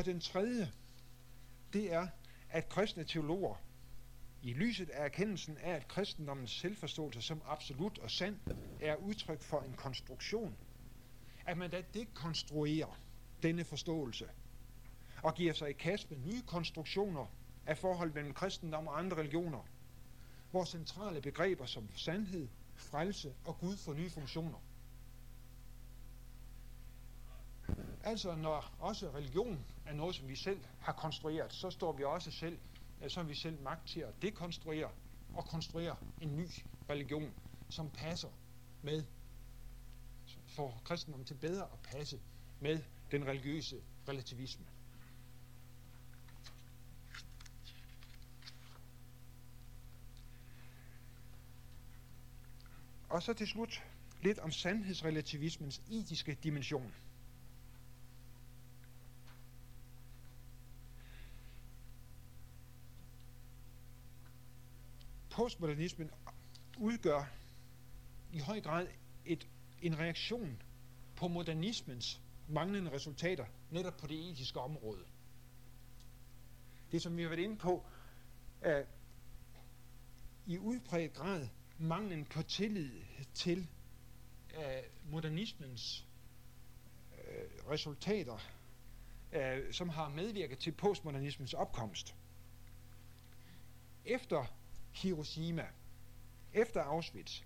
Og den tredje, det er, at kristne teologer i lyset af erkendelsen af, at kristendommens selvforståelse som absolut og sand er udtryk for en konstruktion, at man da dekonstruerer denne forståelse og giver sig i kast med nye konstruktioner af forhold mellem kristendom og andre religioner, hvor centrale begreber som sandhed, frelse og Gud får nye funktioner. Altså når også religion er noget, som vi selv har konstrueret, så står vi også selv, øh, så har vi selv magt til at dekonstruere og konstruere en ny religion, som passer med, for kristendommen til bedre at passe med den religiøse relativisme. Og så til slut lidt om sandhedsrelativismens etiske dimension. Postmodernismen udgør i høj grad et, en reaktion på modernismens manglende resultater netop på det etiske område. Det som vi har været inde på, er i udpræget grad manglen på tillid til uh, modernismens uh, resultater, uh, som har medvirket til postmodernismens opkomst. Efter Hiroshima, efter Auschwitz,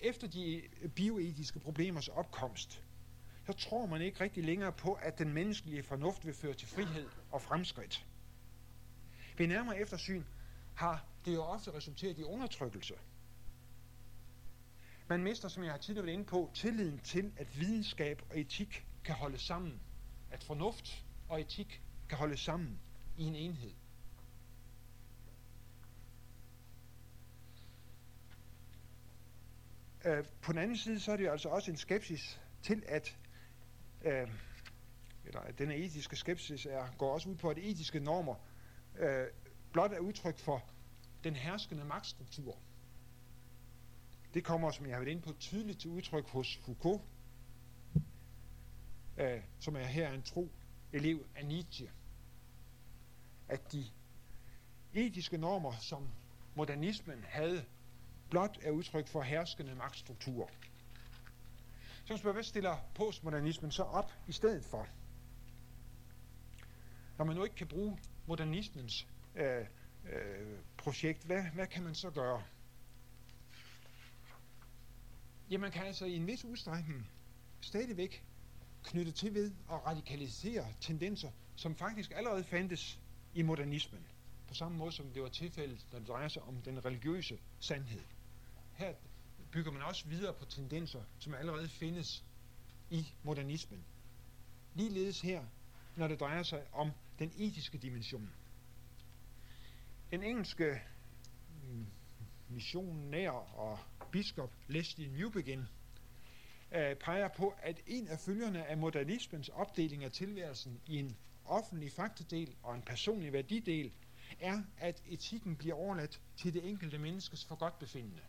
efter de øh, bioetiske problemers opkomst, så tror man ikke rigtig længere på, at den menneskelige fornuft vil føre til frihed og fremskridt. Ved nærmere eftersyn har det jo ofte resulteret i undertrykkelse. Man mister, som jeg har tidligere været inde på, tilliden til, at videnskab og etik kan holde sammen. At fornuft og etik kan holde sammen i en enhed. Øh, på den anden side, så er det jo altså også en skepsis til, at øh, eller at denne etiske skepsis er, går også ud på, at etiske normer øh, blot er udtryk for den herskende magtstruktur. Det kommer, som jeg har været inde på, tydeligt til udtryk hos Foucault, øh, som er her en tro elev af Nietzsche, at de etiske normer, som modernismen havde, blot er udtryk for herskende magtstrukturer. Så spørger, hvad stiller postmodernismen så op i stedet for? Når man nu ikke kan bruge modernismens øh, øh, projekt, hvad, hvad kan man så gøre? Ja, man kan altså i en vis udstrækning stadigvæk knytte til ved og radikalisere tendenser, som faktisk allerede fandtes i modernismen. På samme måde som det var tilfældet, når det drejer sig om den religiøse sandhed. Her bygger man også videre på tendenser, som allerede findes i modernismen. Ligeledes her, når det drejer sig om den etiske dimension. Den engelske mm, missionær og biskop Leslie Newbegin øh, peger på, at en af følgerne af modernismens opdeling af tilværelsen i en offentlig faktadel og en personlig værdidel er, at etikken bliver overladt til det enkelte menneskes forgodtbefindende.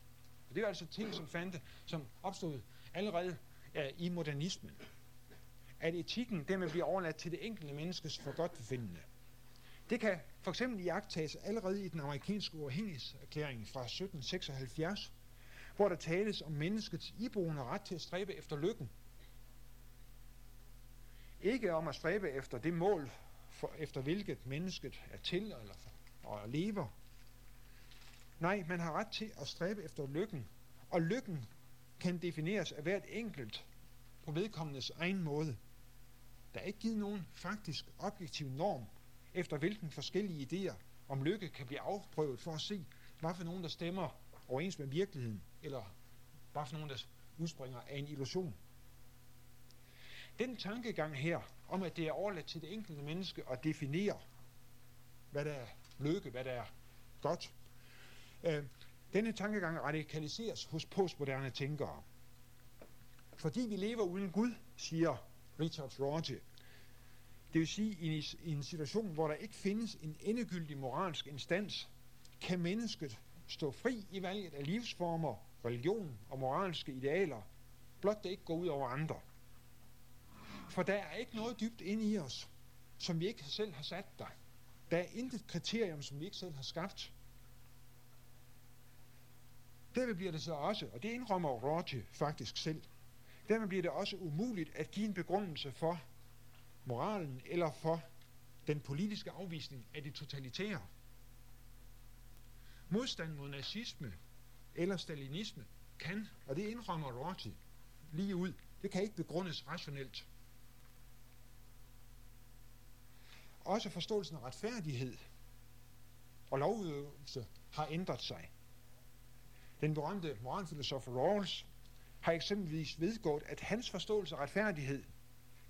Og det er altså ting, som fandt, som opstod allerede uh, i modernismen. At etikken dermed bliver overladt til det enkelte menneskes forgodtbefindende. Det kan for eksempel iagtages allerede i den amerikanske uafhængighedserklæring fra 1776, hvor der tales om menneskets iboende ret til at stræbe efter lykken. Ikke om at stræbe efter det mål, for, efter hvilket mennesket er til eller og lever. Nej, man har ret til at stræbe efter lykken, og lykken kan defineres af hvert enkelt på vedkommendes egen måde. Der er ikke givet nogen faktisk objektiv norm, efter hvilken forskellige idéer om lykke kan blive afprøvet for at se, hvad for nogen, der stemmer overens med virkeligheden, eller hvad for nogen, der udspringer af en illusion. Den tankegang her, om at det er overladt til det enkelte menneske at definere, hvad der er lykke, hvad der er godt, øh, denne tankegang radikaliseres hos postmoderne tænkere. Fordi vi lever uden Gud, siger Richard Rorty, det vil sige, i en, i en situation, hvor der ikke findes en endegyldig moralsk instans, kan mennesket stå fri i valget af livsformer, religion og moralske idealer, blot det ikke går ud over andre. For der er ikke noget dybt inde i os, som vi ikke selv har sat der. Der er intet kriterium, som vi ikke selv har skabt. Derved bliver det så også, og det indrømmer Rorty faktisk selv, dermed bliver det også umuligt at give en begrundelse for moralen eller for den politiske afvisning af det totalitære. Modstand mod nazisme eller stalinisme kan, og det indrømmer Rorty lige ud, det kan ikke begrundes rationelt. Også forståelsen af retfærdighed og lovudøvelse har ændret sig. Den berømte moralfilosof Rawls har eksempelvis vedgået, at hans forståelse af retfærdighed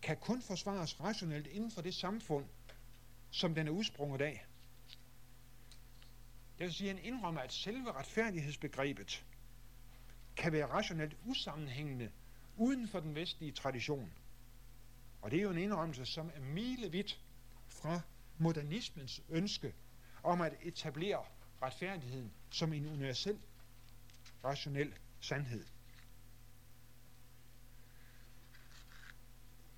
kan kun forsvares rationelt inden for det samfund, som den er udsprunget af. Det vil sige, at han indrømmer, at selve retfærdighedsbegrebet kan være rationelt usammenhængende uden for den vestlige tradition. Og det er jo en indrømmelse, som er milevidt fra modernismens ønske om at etablere retfærdigheden som en universel, rationel sandhed.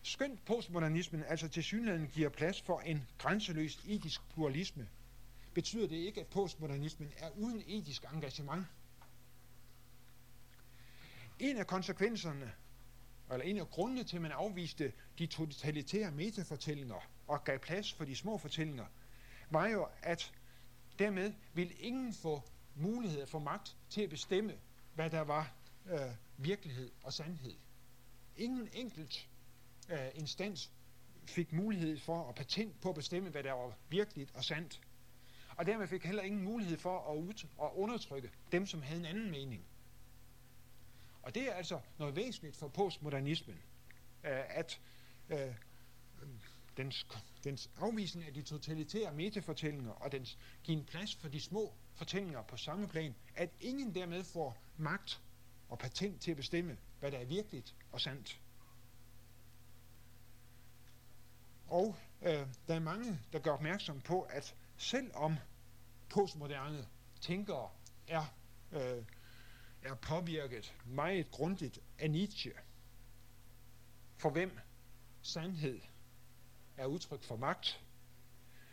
Skønt postmodernismen altså til synligheden giver plads for en grænseløs etisk pluralisme, betyder det ikke, at postmodernismen er uden etisk engagement. En af konsekvenserne, eller en af grundene til, at man afviste de totalitære metafortællinger og gav plads for de små fortællinger, var jo, at dermed ville ingen få mulighed for magt til at bestemme, hvad der var øh, virkelighed og sandhed. Ingen enkelt øh, instans fik mulighed for at patent på at bestemme, hvad der var virkeligt og sandt. Og dermed fik heller ingen mulighed for at, ud, at undertrykke dem, som havde en anden mening. Og det er altså noget væsentligt for postmodernismen, øh, at øh, dens, dens afvisning af de totalitære metafortællinger og dens give en plads for de små fortællinger på samme plan, at ingen dermed får magt og patent til at bestemme, hvad der er virkeligt og sandt. Og øh, der er mange, der gør opmærksom på, at selvom postmoderne tænkere er, øh, er påvirket meget grundigt af Nietzsche, for hvem sandhed er udtryk for magt,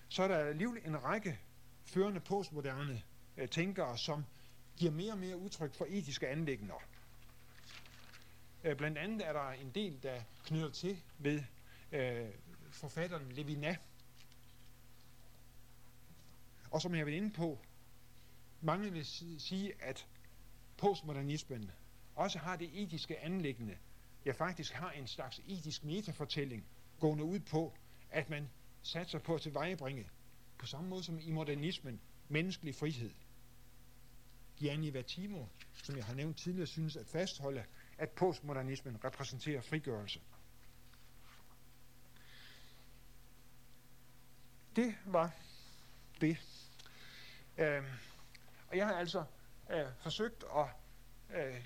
så er der alligevel en række førende postmoderne øh, tænkere, som giver mere og mere udtryk for etiske anlægner. Øh, blandt andet er der en del, der knytter til ved øh, forfatteren Levinas. Og som jeg vil ind inde på, mange vil sige, at postmodernismen også har det etiske anlæggende, ja faktisk har en slags etisk metafortælling, gående ud på, at man satser på at tilvejebringe, på samme måde som i modernismen, menneskelig frihed. Gianni Vattimo, som jeg har nævnt tidligere, synes at fastholde, at postmodernismen repræsenterer frigørelse. Det var det. Øh, og jeg har altså øh, forsøgt at, øh,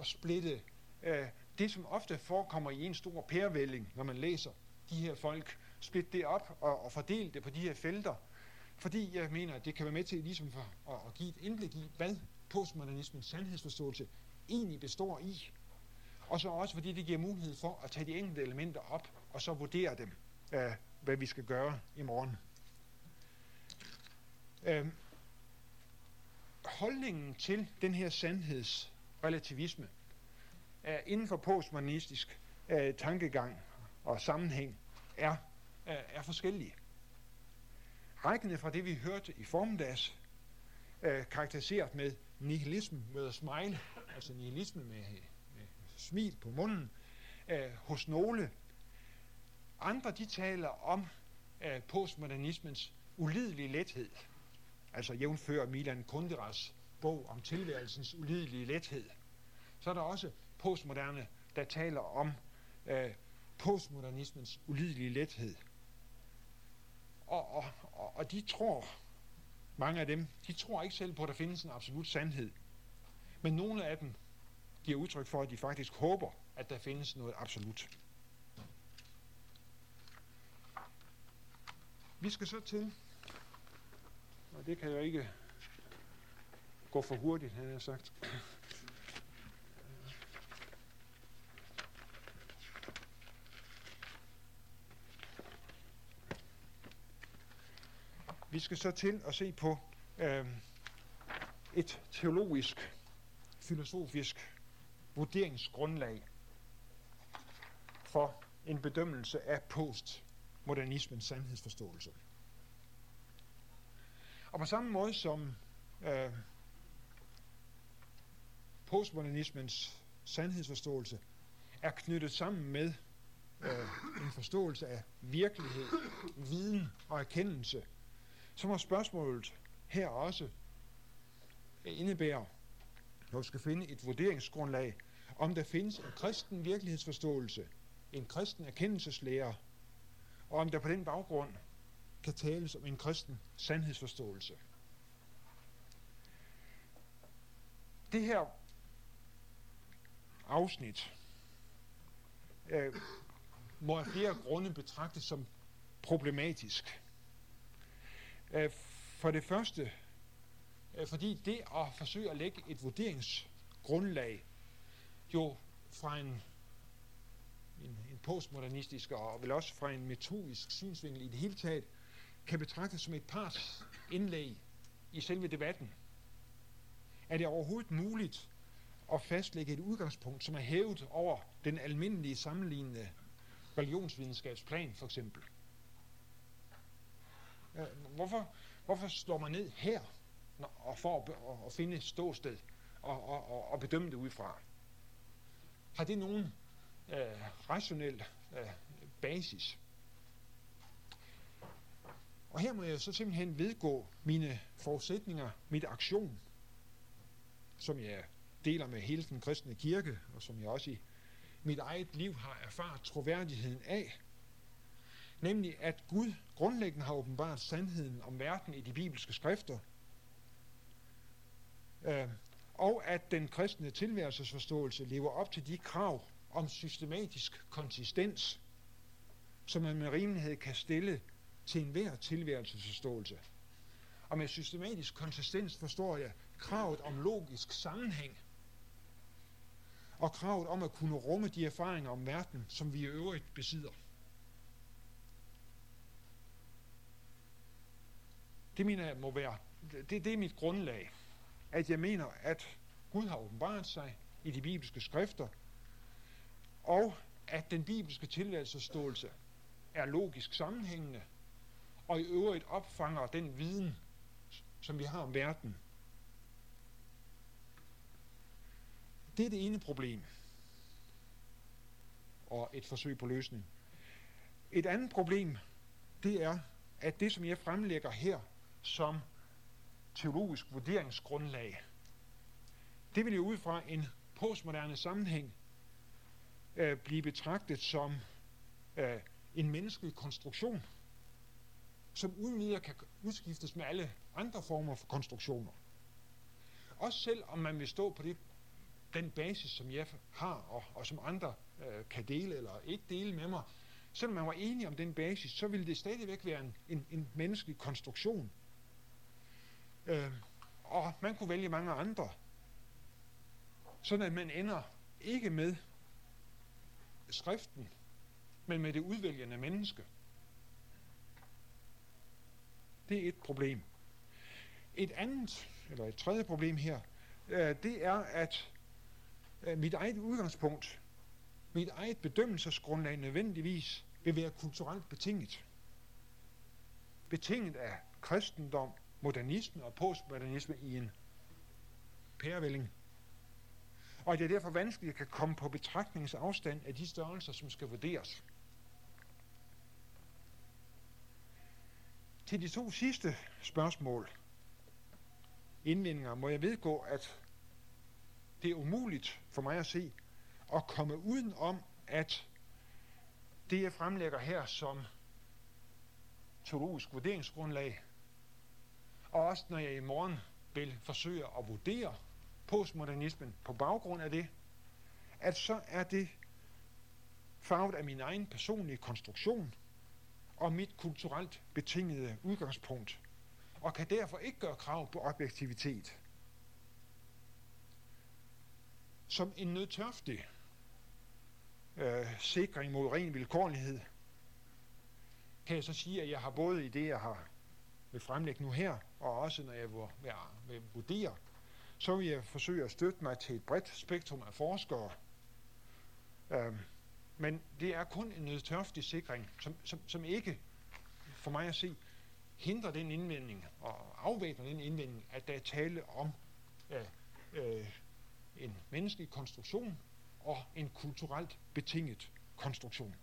at splitte øh, det, som ofte forekommer i en stor pærevælling, når man læser de her folk, splitte det op og, og fordele det på de her felter, fordi jeg mener, at det kan være med til ligesom for, at, at give et indblik i, hvad postmodernismens sandhedsforståelse egentlig består i. Og så også fordi det giver mulighed for at tage de enkelte elementer op og så vurdere dem, øh, hvad vi skal gøre i morgen. Øh, holdningen til den her sandhedsrelativisme er inden for postmodernistisk øh, tankegang og sammenhæng er, øh, er forskellige. Rækkende fra det, vi hørte i formiddags, øh, karakteriseret med nihilisme med smile, altså nihilisme med, med smil på munden, øh, hos nogle. Andre, de taler om øh, postmodernismens ulidelige lethed, altså jævnfører Milan Kunderas bog om tilværelsens ulidelige lethed. Så er der også postmoderne, der taler om øh, postmodernismens ulidelige lethed. Og, og, og, og de tror, mange af dem, de tror ikke selv på, at der findes en absolut sandhed. Men nogle af dem giver udtryk for, at de faktisk håber, at der findes noget absolut. Vi skal så til, og det kan jo ikke gå for hurtigt, havde har sagt. Vi skal så til at se på øh, et teologisk, filosofisk vurderingsgrundlag for en bedømmelse af postmodernismens sandhedsforståelse. Og på samme måde som øh, postmodernismens sandhedsforståelse er knyttet sammen med øh, en forståelse af virkelighed, viden og erkendelse, så må spørgsmålet her også indebære, når vi skal finde et vurderingsgrundlag, om der findes en kristen virkelighedsforståelse, en kristen erkendelseslære, og om der på den baggrund kan tales om en kristen sandhedsforståelse. Det her afsnit øh, må af flere grunde betragtes som problematisk. Øh, for det første, øh, fordi det at forsøge at lægge et vurderingsgrundlag, jo fra en, en, en postmodernistisk og vel også fra en metodisk synsvinkel i det hele taget, kan betragtes som et pars indlæg i selve debatten. Er det overhovedet muligt at fastlægge et udgangspunkt, som er hævet over den almindelige sammenlignende religionsvidenskabsplan for eksempel? Øh, hvorfor, hvorfor slår man ned her og for at, at finde et ståsted og, og, og, og bedømme det udefra? Har det nogen øh, rationel øh, basis? Og her må jeg så simpelthen vedgå mine forudsætninger, mit aktion, som jeg deler med hele den kristne kirke, og som jeg også i mit eget liv har erfaret troværdigheden af, nemlig at Gud grundlæggende har åbenbart sandheden om verden i de bibelske skrifter, øh, og at den kristne tilværelsesforståelse lever op til de krav om systematisk konsistens, som man med rimelighed kan stille til enhver tilværelsesforståelse. Og med systematisk konsistens forstår jeg kravet om logisk sammenhæng. og kravet om at kunne rumme de erfaringer om verden, som vi i øvrigt besidder. Det mener jeg må være, det, det er mit grundlag, at jeg mener, at Gud har åbenbart sig i de bibelske skrifter, og at den bibelske tilladelsesståelse er logisk sammenhængende, og i øvrigt opfanger den viden, som vi har om verden. Det er det ene problem, og et forsøg på løsning. Et andet problem, det er, at det, som jeg fremlægger her som teologisk vurderingsgrundlag, det vil jo ud fra en postmoderne sammenhæng øh, blive betragtet som øh, en menneskelig konstruktion, som uden videre kan udskiftes med alle andre former for konstruktioner. Også selv om man vil stå på det, den basis, som jeg har, og, og som andre øh, kan dele eller ikke dele med mig, selvom man var enig om den basis, så ville det stadigvæk være en, en, en menneskelig konstruktion. Øh, og man kunne vælge mange andre, sådan at man ender ikke med skriften, men med det udvælgende menneske. Det er et problem. Et andet, eller et tredje problem her, øh, det er, at øh, mit eget udgangspunkt, mit eget bedømmelsesgrundlag nødvendigvis vil være kulturelt betinget. Betinget af kristendom, modernisme og postmodernisme i en pærevælling. Og det er derfor vanskeligt at kan komme på betragtningsafstand af de størrelser, som skal vurderes. Til de to sidste spørgsmål, indvendinger, må jeg vedgå, at det er umuligt for mig at se at komme uden om, at det, jeg fremlægger her som teologisk vurderingsgrundlag, og også når jeg i morgen vil forsøge at vurdere postmodernismen på baggrund af det, at så er det farvet af min egen personlige konstruktion og mit kulturelt betingede udgangspunkt, og kan derfor ikke gøre krav på objektivitet. Som en nødtørftig øh, sikring mod ren vilkårlighed, kan jeg så sige, at jeg har både i det, jeg har vil fremlægge nu her, og også når jeg vil, vil vurdere, så vil jeg forsøge at støtte mig til et bredt spektrum af forskere. Øhm, men det er kun en nødtørftig sikring, som, som, som ikke, for mig at se, hindrer den indvending og afvæbner den indvending, at der er tale om øh, øh, en menneskelig konstruktion og en kulturelt betinget konstruktion.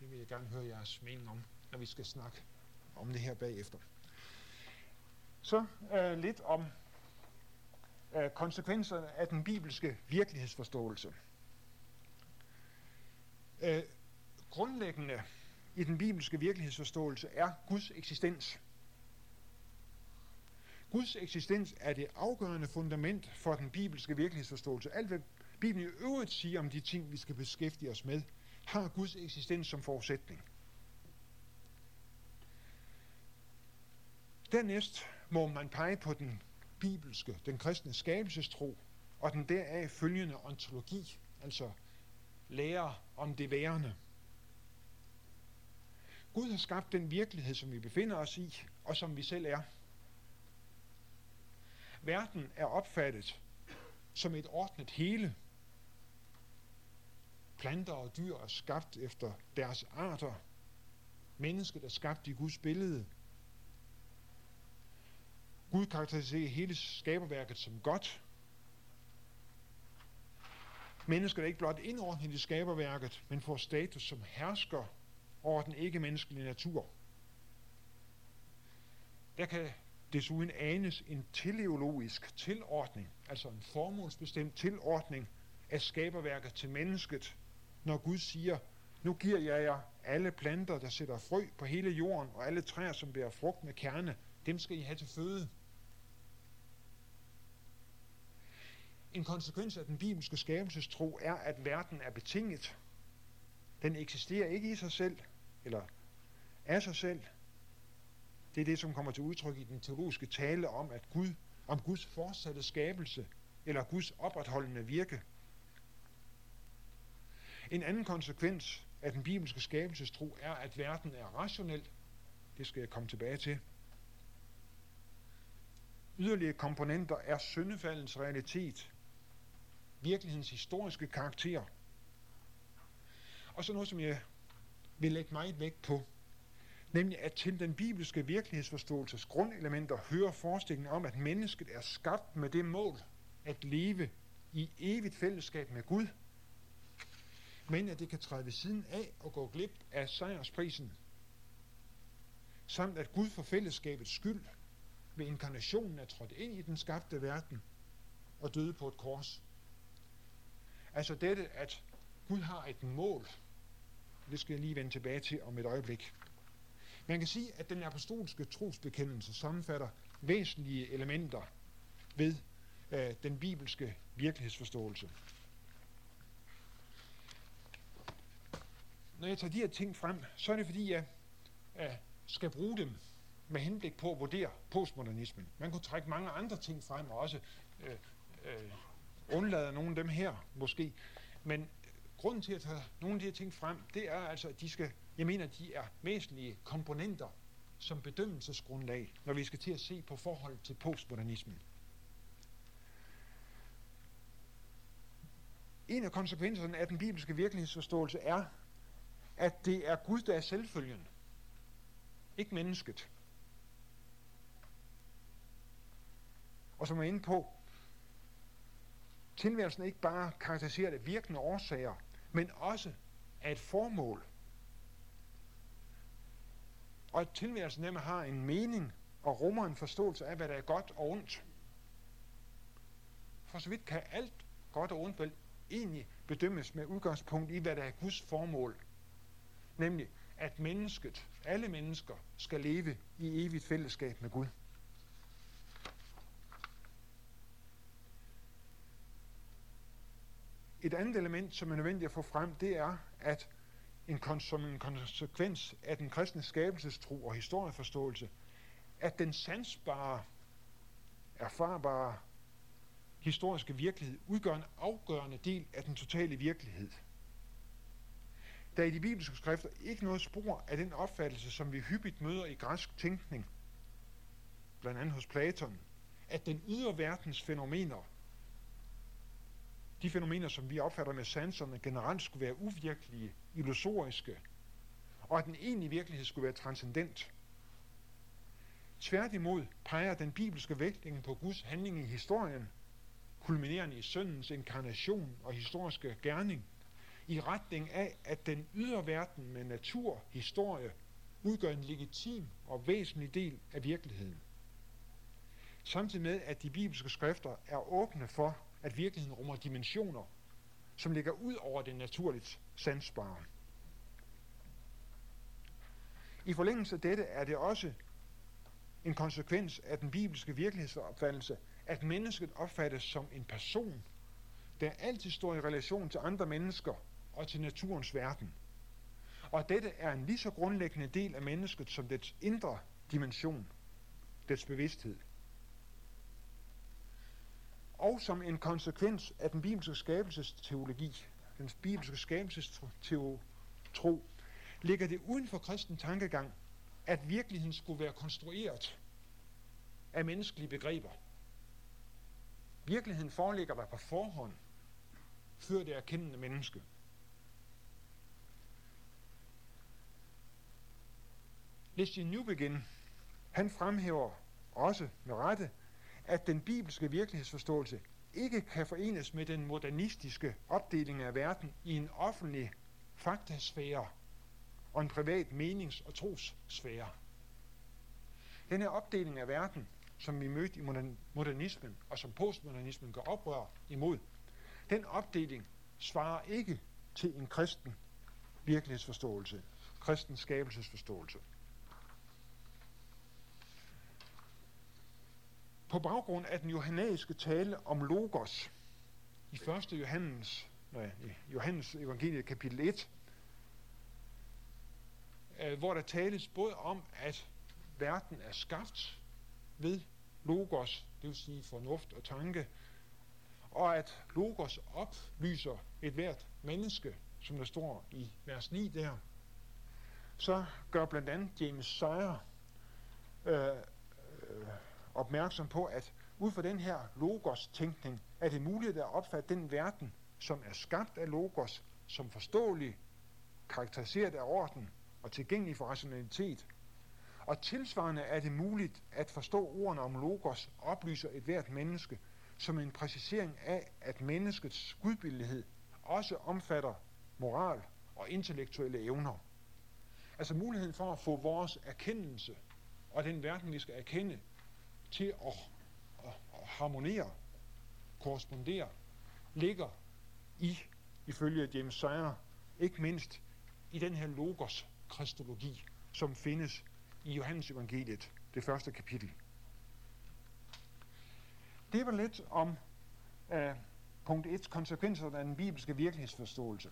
Det vil jeg gerne høre jeres mening om, når vi skal snakke om det her bagefter. Så øh, lidt om øh, konsekvenserne af den bibelske virkelighedsforståelse. Øh, grundlæggende i den bibelske virkelighedsforståelse er Guds eksistens. Guds eksistens er det afgørende fundament for den bibelske virkelighedsforståelse. Alt hvad Bibelen i øvrigt siger om de ting, vi skal beskæftige os med, har Guds eksistens som forudsætning. Dernæst må man pege på den bibelske, den kristne skabelsestro, og den deraf følgende ontologi, altså lære om det værende. Gud har skabt den virkelighed, som vi befinder os i, og som vi selv er. Verden er opfattet som et ordnet hele. Planter og dyr er skabt efter deres arter. Mennesket er skabt i Guds billede. Gud karakteriserer hele skaberværket som godt. Mennesket er ikke blot indordnet i skaberværket, men får status som hersker over den ikke-menneskelige natur. Der kan desuden anes en teleologisk tilordning, altså en formålsbestemt tilordning af skaberværket til mennesket, når Gud siger, nu giver jeg jer alle planter, der sætter frø på hele jorden, og alle træer, som bærer frugt med kerne, dem skal I have til føde. En konsekvens af den bibelske skabelsestro er, at verden er betinget. Den eksisterer ikke i sig selv, eller af sig selv. Det er det, som kommer til udtryk i den teologiske tale om, at Gud, om Guds fortsatte skabelse eller Guds opretholdende virke. En anden konsekvens af den bibelske skabelsestro er, at verden er rationel. Det skal jeg komme tilbage til. Yderligere komponenter er syndefaldens realitet, virkelighedens historiske karakter, og så noget, som jeg vil lægge meget vægt på, nemlig at til den bibelske virkelighedsforståelses grundelementer hører forestillingen om, at mennesket er skabt med det mål at leve i evigt fællesskab med Gud, men at det kan træde ved siden af og gå glip af sejrsprisen, samt at Gud for fællesskabets skyld ved inkarnationen er trådt ind i den skabte verden og døde på et kors. Altså dette, at Gud har et mål, det skal jeg lige vende tilbage til om et øjeblik. Man kan sige, at den apostolske trosbekendelse sammenfatter væsentlige elementer ved øh, den bibelske virkelighedsforståelse. Når jeg tager de her ting frem, så er det fordi, jeg øh, skal bruge dem med henblik på at vurdere postmodernismen. Man kunne trække mange andre ting frem og også øh, øh, undlade nogle af dem her måske. Men grunden til at tage nogle af de her ting frem, det er altså, at de skal, jeg mener, de er væsentlige komponenter som bedømmelsesgrundlag, når vi skal til at se på forholdet til postmodernismen. En af konsekvenserne af den bibelske virkelighedsforståelse er, at det er Gud, der er selvfølgen, ikke mennesket. Og som jeg er inde på, tilværelsen ikke bare karakteriseret af virkende årsager, men også af et formål. Og at tilværelsen nemlig har en mening og rummer en forståelse af, hvad der er godt og ondt. For så vidt kan alt godt og ondt vel egentlig bedømmes med udgangspunkt i, hvad der er Guds formål. Nemlig, at mennesket, alle mennesker, skal leve i evigt fællesskab med Gud. Et andet element, som er nødvendigt at få frem, det er, at en, som en konsekvens af den kristne skabelsestro og historieforståelse, at den sansbare, erfarbare historiske virkelighed udgør en afgørende del af den totale virkelighed. Der er i de bibelske skrifter ikke noget spor af den opfattelse, som vi hyppigt møder i græsk tænkning, blandt andet hos Platon, at den ydre verdens fænomener de fænomener, som vi opfatter med sanserne, generelt skulle være uvirkelige, illusoriske, og at den egentlige virkelighed skulle være transcendent. Tværtimod peger den bibelske vægtning på Guds handling i historien, kulminerende i søndens inkarnation og historiske gerning, i retning af, at den ydre verden med natur, historie, udgør en legitim og væsentlig del af virkeligheden. Samtidig med, at de bibelske skrifter er åbne for, at virkeligheden rummer dimensioner, som ligger ud over det naturligt sansbare. I forlængelse af dette er det også en konsekvens af den bibelske virkelighedsopfattelse, at mennesket opfattes som en person, der altid står i relation til andre mennesker og til naturens verden. Og dette er en lige så grundlæggende del af mennesket som dets indre dimension, dets bevidsthed og som en konsekvens af den bibelske skabelsesteologi, den bibelske skabelsestro, ligger det uden for kristen tankegang, at virkeligheden skulle være konstrueret af menneskelige begreber. Virkeligheden foreligger der på forhånd, før det erkendende menneske. Leslie Newbegin, han fremhæver også med rette, at den bibelske virkelighedsforståelse ikke kan forenes med den modernistiske opdeling af verden i en offentlig faktasfære og en privat menings- og trossfære. Den her opdeling af verden, som vi mødte i modernismen og som postmodernismen gør oprør imod, den opdeling svarer ikke til en kristen virkelighedsforståelse, kristen skabelsesforståelse. På baggrund af den johannæiske tale om Logos i 1. Johannes, nej, Johannes evangeliet kapitel 1, øh, hvor der tales både om, at verden er skabt ved Logos, det vil sige fornuft og tanke, og at Logos oplyser et hvert menneske, som der står i vers 9 der, så gør blandt andet James Sire øh, øh, opmærksom på, at ud fra den her Logos-tænkning er det muligt at opfatte den verden, som er skabt af Logos, som forståelig, karakteriseret af orden og tilgængelig for rationalitet. Og tilsvarende er det muligt at forstå ordene om Logos oplyser et hvert menneske som en præcisering af, at menneskets gudbillighed også omfatter moral og intellektuelle evner. Altså muligheden for at få vores erkendelse og den verden, vi skal erkende, til at, at, harmonere, korrespondere, ligger i, ifølge James Sire, ikke mindst i den her logos kristologi, som findes i Johannes evangeliet, det første kapitel. Det var lidt om uh, punkt 1, konsekvenser af den bibelske virkelighedsforståelse.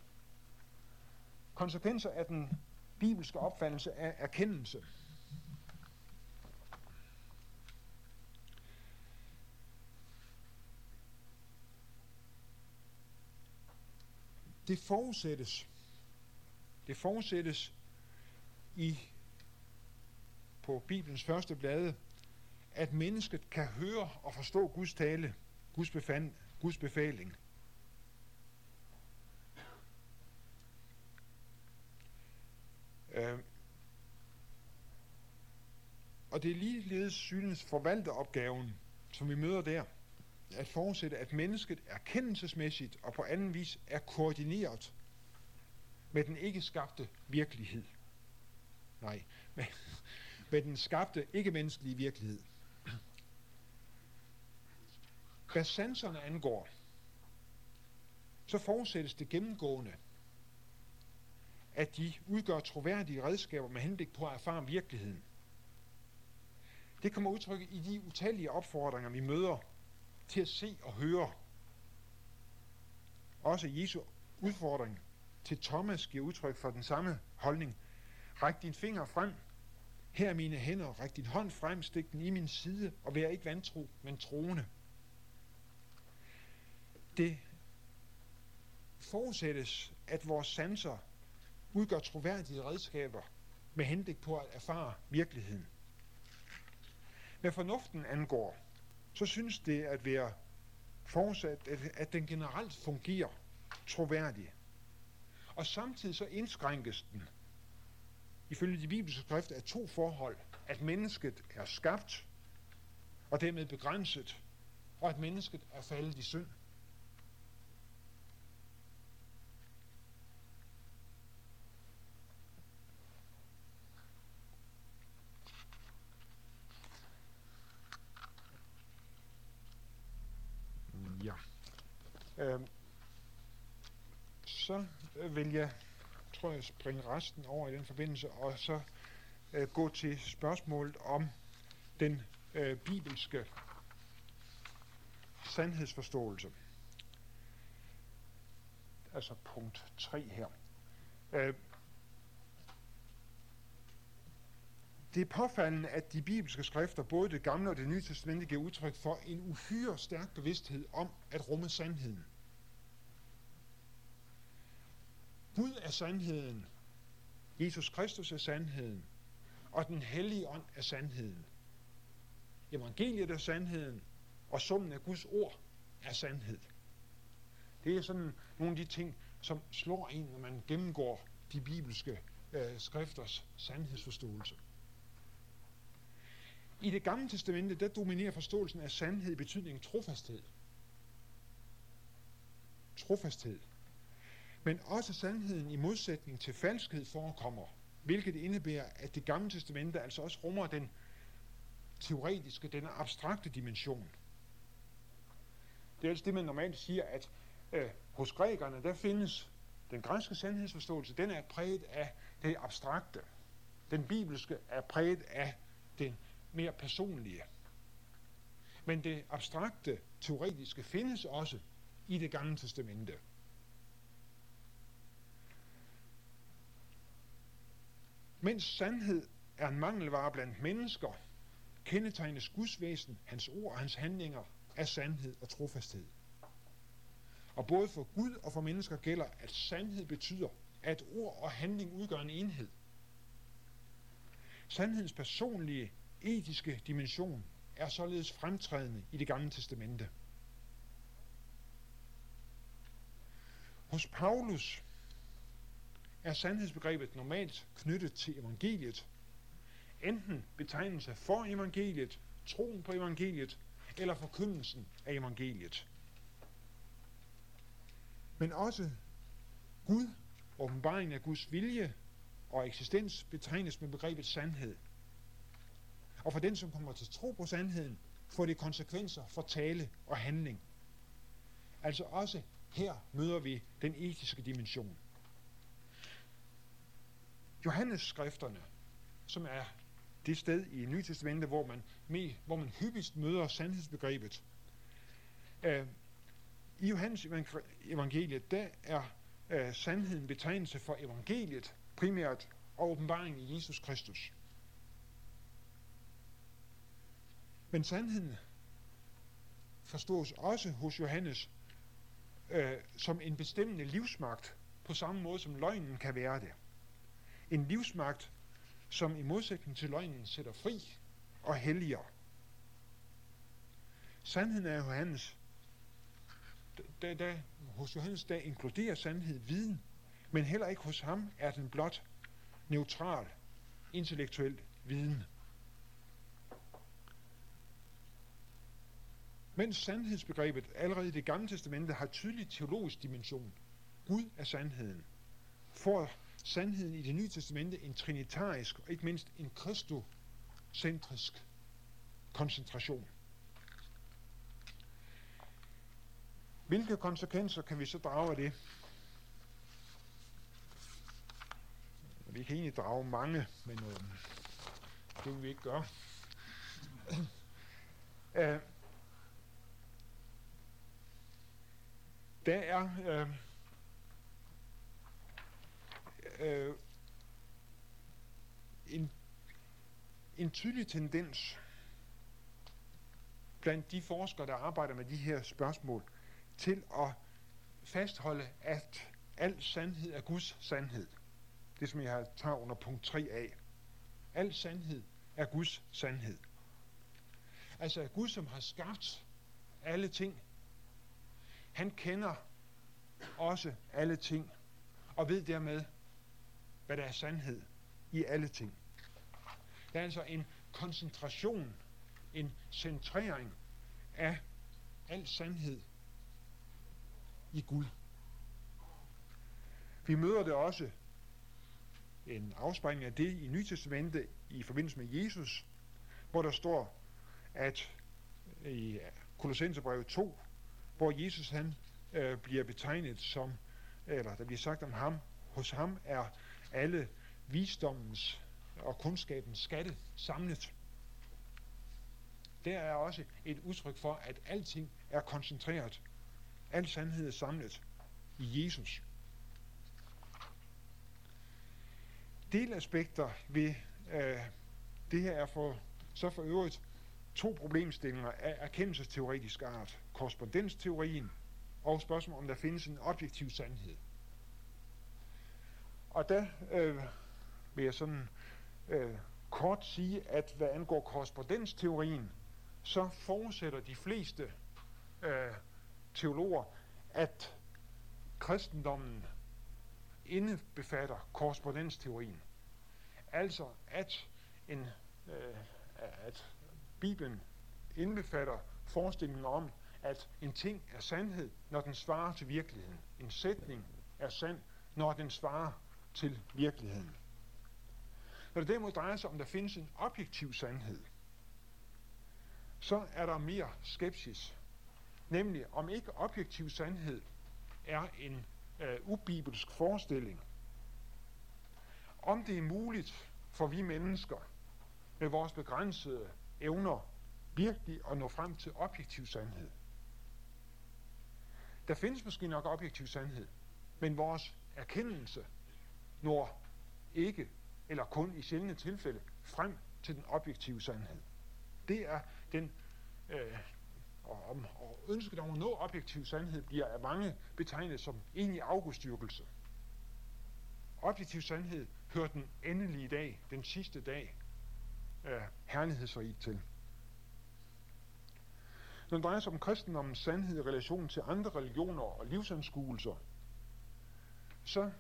Konsekvenser af den bibelske opfattelse af erkendelse. Det forudsættes, det forudsættes i på Bibelens første blade, at mennesket kan høre og forstå Guds tale, Guds, befand, Guds befaling. Øh, og det er ligeledes synens forvalteropgaven, som vi møder der, at forudsætte, at mennesket erkendelsesmæssigt og på anden vis er koordineret med den ikke skabte virkelighed. Nej, med, med den skabte ikke-menneskelige virkelighed. Hvad sanserne angår, så forudsættes det gennemgående, at de udgør troværdige redskaber med henblik på at erfare virkeligheden. Det kommer udtryk i de utallige opfordringer, vi møder til at se og høre. Også Jesu udfordring til Thomas giver udtryk for den samme holdning. Ræk din finger frem. Her er mine hænder. Ræk din hånd frem. Stik den i min side. Og vær ikke vantro, men troende. Det forudsættes, at vores sanser udgør troværdige redskaber med henblik på at erfare virkeligheden. Hvad fornuften angår, så synes det at være forudsat, at, at den generelt fungerer troværdigt. Og samtidig så indskrænkes den, ifølge de bibelske skrifter, af to forhold. At mennesket er skabt, og dermed begrænset, og at mennesket er faldet i synd. Øh, så vil jeg, tror jeg, springe resten over i den forbindelse, og så øh, gå til spørgsmålet om den øh, bibelske sandhedsforståelse. Altså punkt 3 her. Øh, Det er påfaldende, at de bibelske skrifter, både det gamle og det nye testamente, giver udtryk for en uhyre stærk bevidsthed om at rumme sandheden. Gud er sandheden. Jesus Kristus er sandheden. Og den hellige ånd er sandheden. Evangeliet er sandheden, og summen af Guds ord er sandhed. Det er sådan nogle af de ting, som slår en, når man gennemgår de bibelske øh, skrifters sandhedsforståelse. I det gamle testamente, der dominerer forståelsen af sandhed i betydningen trofasthed. Trofasthed. Men også sandheden i modsætning til falskhed forekommer, hvilket indebærer, at det gamle testamente altså også rummer den teoretiske, den abstrakte dimension. Det er altså det, man normalt siger, at øh, hos grækerne, der findes den græske sandhedsforståelse, den er præget af det abstrakte. Den bibelske er præget af den mere personlige. Men det abstrakte, teoretiske findes også i det gamle testamente. Mens sandhed er en mangelvare blandt mennesker, kendetegnes Guds væsen, hans ord og hans handlinger af sandhed og trofasthed. Og både for Gud og for mennesker gælder, at sandhed betyder, at ord og handling udgør en enhed. Sandhedens personlige, etiske dimension er således fremtrædende i det gamle testamente. Hos Paulus er sandhedsbegrebet normalt knyttet til evangeliet, enten betegnelse for evangeliet, troen på evangeliet, eller forkyndelsen af evangeliet. Men også Gud, åbenbaringen af Guds vilje og eksistens betegnes med begrebet sandhed. Og for den, som kommer til tro på sandheden, får det konsekvenser for tale og handling. Altså også her møder vi den etiske dimension. Johannes skrifterne, som er det sted i Nytestamentet, hvor man, med, hvor man hyppigst møder sandhedsbegrebet. Øh, I Johannes evangeliet, der er øh, sandheden betegnelse for evangeliet, primært og åbenbaringen i Jesus Kristus. Men sandheden forstås også hos Johannes øh, som en bestemmende livsmagt, på samme måde som løgnen kan være det. En livsmagt, som i modsætning til løgnen sætter fri og helliger. Sandheden er Johannes, da, da, hos Johannes der inkluderer sandhed viden, men heller ikke hos ham er den blot neutral, intellektuel viden. Mens sandhedsbegrebet allerede i det gamle testamente har tydelig teologisk dimension, Gud er sandheden, får sandheden i det nye testamente en trinitarisk og ikke mindst en kristocentrisk koncentration. Hvilke konsekvenser kan vi så drage af det? Vi kan egentlig drage mange, men øh, det vil vi ikke gøre. uh, der er øh, øh, en, en tydelig tendens blandt de forskere, der arbejder med de her spørgsmål, til at fastholde, at al sandhed er Guds sandhed. Det som jeg har taget under punkt 3a. Al sandhed er Guds sandhed. Altså at Gud, som har skabt alle ting, han kender også alle ting, og ved dermed, hvad der er sandhed i alle ting. Der er altså en koncentration, en centrering af al sandhed i Gud. Vi møder det også en afspejling af det i Nytestamentet i forbindelse med Jesus, hvor der står, at i Kolossenserbrevet 2, hvor Jesus han øh, bliver betegnet som, eller der bliver sagt om ham, hos ham er alle visdommens og kundskabens skatte samlet. Der er også et udtryk for, at alting er koncentreret. Al sandhed er samlet i Jesus. Delaspekter ved øh, det her er for, så for øvrigt to problemstillinger af erkendelsesteoretisk art. Korrespondensteorien og spørgsmålet, om der findes en objektiv sandhed. Og der øh, vil jeg sådan øh, kort sige, at hvad angår korrespondensteorien, så forudsætter de fleste øh, teologer, at kristendommen indebefatter korrespondensteorien. Altså at, en, øh, at Bibelen indbefatter forestillingen om, at en ting er sandhed, når den svarer til virkeligheden. En sætning er sand, når den svarer til virkeligheden. Når det derimod drejer sig om, der findes en objektiv sandhed, så er der mere skepsis. Nemlig om ikke objektiv sandhed er en øh, ubibelsk forestilling. Om det er muligt for vi mennesker med vores begrænsede evner virkelig at nå frem til objektiv sandhed. Der findes måske nok objektiv sandhed, men vores erkendelse når ikke, eller kun i sjældne tilfælde, frem til den objektive sandhed. Det er den øh, og, om, og ønsket om at nå objektiv sandhed bliver af mange betegnet som egentlig afgudstyrkelse. Objektiv sandhed hører den endelige dag, den sidste dag af herlighedsrigt til. Når det drejer sig om kristendommens sandhed i relation til andre religioner og livsanskuelser, så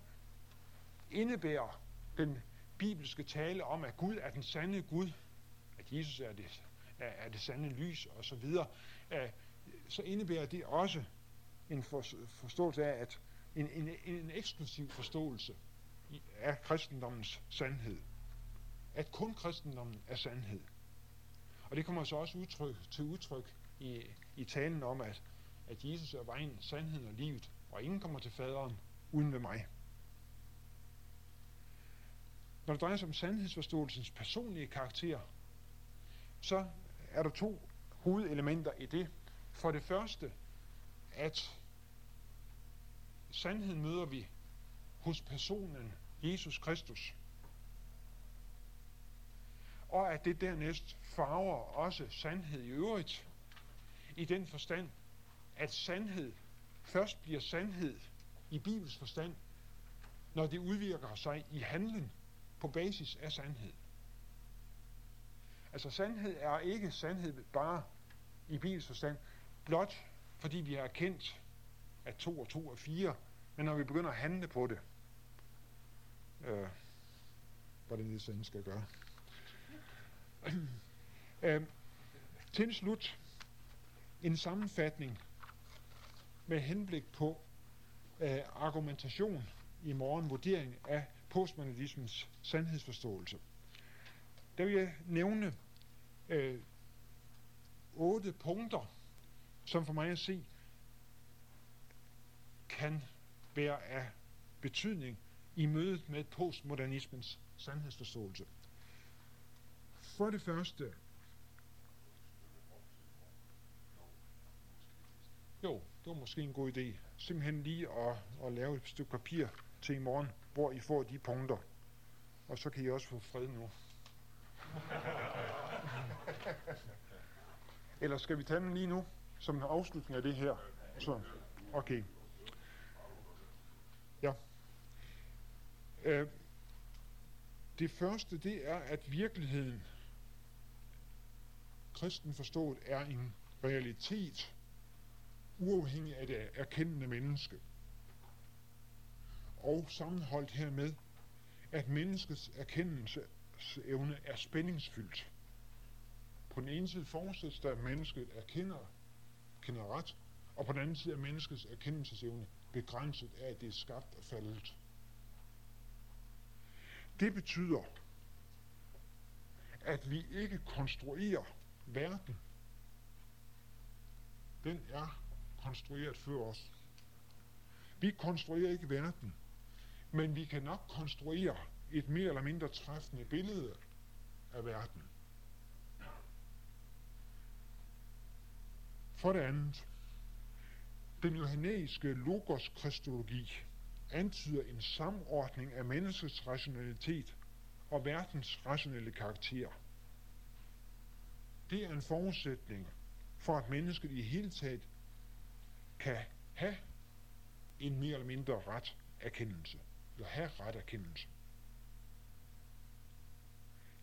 indebærer den bibelske tale om, at Gud er den sande Gud, at Jesus er det, er, er det sande lys osv., så indebærer det også en forståelse af, at en, en, en eksklusiv forståelse af kristendommens sandhed. At kun kristendommen er sandhed. Og det kommer så også udtryk, til udtryk i, i talen om, at, at Jesus er vejen, sandheden og livet, og ingen kommer til faderen uden ved mig. Når det drejer sig om sandhedsforståelsens personlige karakter, så er der to hovedelementer i det. For det første, at sandheden møder vi hos personen Jesus Kristus. Og at det dernæst farver også sandhed i øvrigt, i den forstand, at sandhed først bliver sandhed i Bibels forstand, når det udvirker sig i handling på basis af sandhed. Altså sandhed er ikke sandhed bare i Bibels forstand, blot fordi vi har erkendt, at to og to er fire, men når vi begynder at handle på det, øh, hvordan det sådan skal gøre øh, til slut en sammenfatning med henblik på øh, argumentation i morgen, vurdering af postmodernismens sandhedsforståelse. Der vil jeg nævne øh, otte punkter, som for mig at se kan være af betydning i mødet med postmodernismens sandhedsforståelse. For det første, jo, det var måske en god idé, simpelthen lige at, at lave et stykke papir til i morgen, hvor I får de punkter. Og så kan I også få fred nu. Eller skal vi tage den lige nu, som en afslutning af det her? Så, okay. Ja. Øh, det første, det er, at virkeligheden, kristen forstået, er en realitet, uafhængig af det erkendende menneske. Og sammenholdt hermed, at menneskets erkendelsesevne er spændingsfyldt. På den ene side forudsættes der, at mennesket erkender kender ret, og på den anden side er menneskets erkendelsesevne begrænset af, at det er skabt og faldet. Det betyder, at vi ikke konstruerer verden. Den er konstrueret før os. Vi konstruerer ikke verden, men vi kan nok konstruere et mere eller mindre træffende billede af verden. For det andet, den johannæiske logos-kristologi antyder en samordning af menneskets rationalitet og verdens rationelle karakter. Det er en forudsætning for, at mennesket i hele taget kan have en mere eller mindre ret erkendelse, eller have ret erkendelse.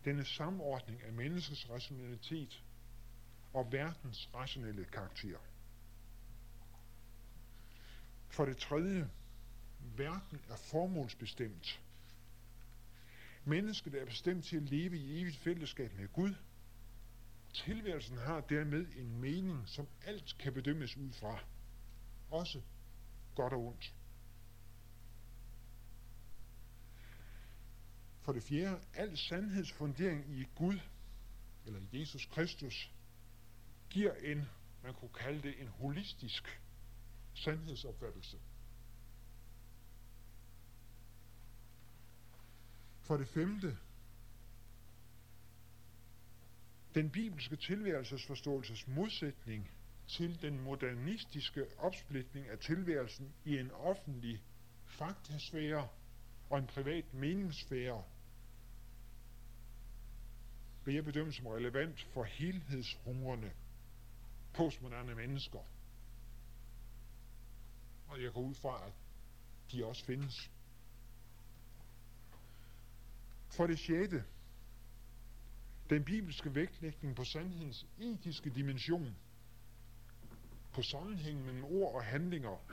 Denne samordning af menneskets rationalitet og verdens rationelle karakter. For det tredje, verden er formålsbestemt. Mennesket er bestemt til at leve i evigt fællesskab med Gud. Tilværelsen har dermed en mening, som alt kan bedømmes ud fra. Også godt og ondt. For det fjerde, al sandhedsfundering i Gud, eller Jesus Kristus, giver en, man kunne kalde det en holistisk sandhedsopfattelse. For det femte, den bibelske tilværelsesforståelses modsætning til den modernistiske opsplitning af tilværelsen i en offentlig faktasfære og en privat meningssfære, vil jeg bedømme som relevant for helhedshungrende postmoderne mennesker. Og jeg går ud fra, at de også findes. For det sjette, den bibelske vægtlægning på sandhedens etiske dimension, på sammenhængen mellem ord og handlinger,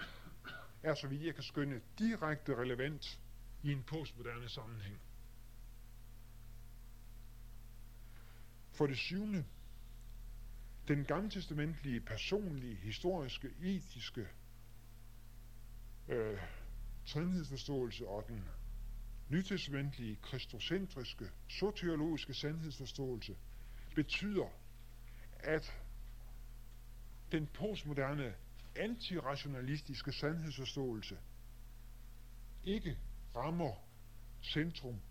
er, så vidt jeg kan skønne, direkte relevant i en postmoderne sammenhæng. For det syvende, den gammeltestamentlige, personlige, historiske, etiske øh, trinhedsforståelse og den nytestamentlige, kristocentriske, soteriologiske sandhedsforståelse betyder, at den postmoderne antirationalistiske sandhedsforståelse ikke rammer centrum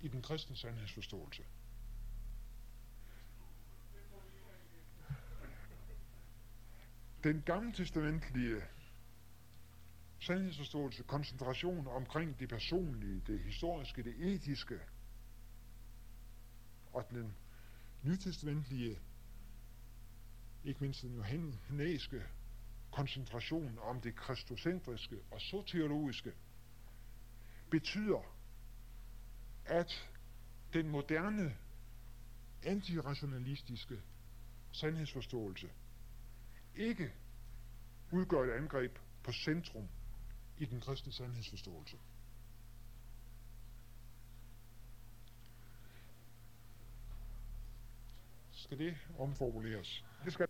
i den kristne sandhedsforståelse. Den gamle testamentlige sandhedsforståelse, koncentration omkring det personlige, det historiske, det etiske, og den nytestamentlige, ikke mindst den johannæiske koncentration om det kristocentriske og soteriologiske, betyder, at den moderne antirationalistiske sandhedsforståelse ikke udgør et angreb på centrum i den kristne sandhedsforståelse. Skal det omformuleres? Det skal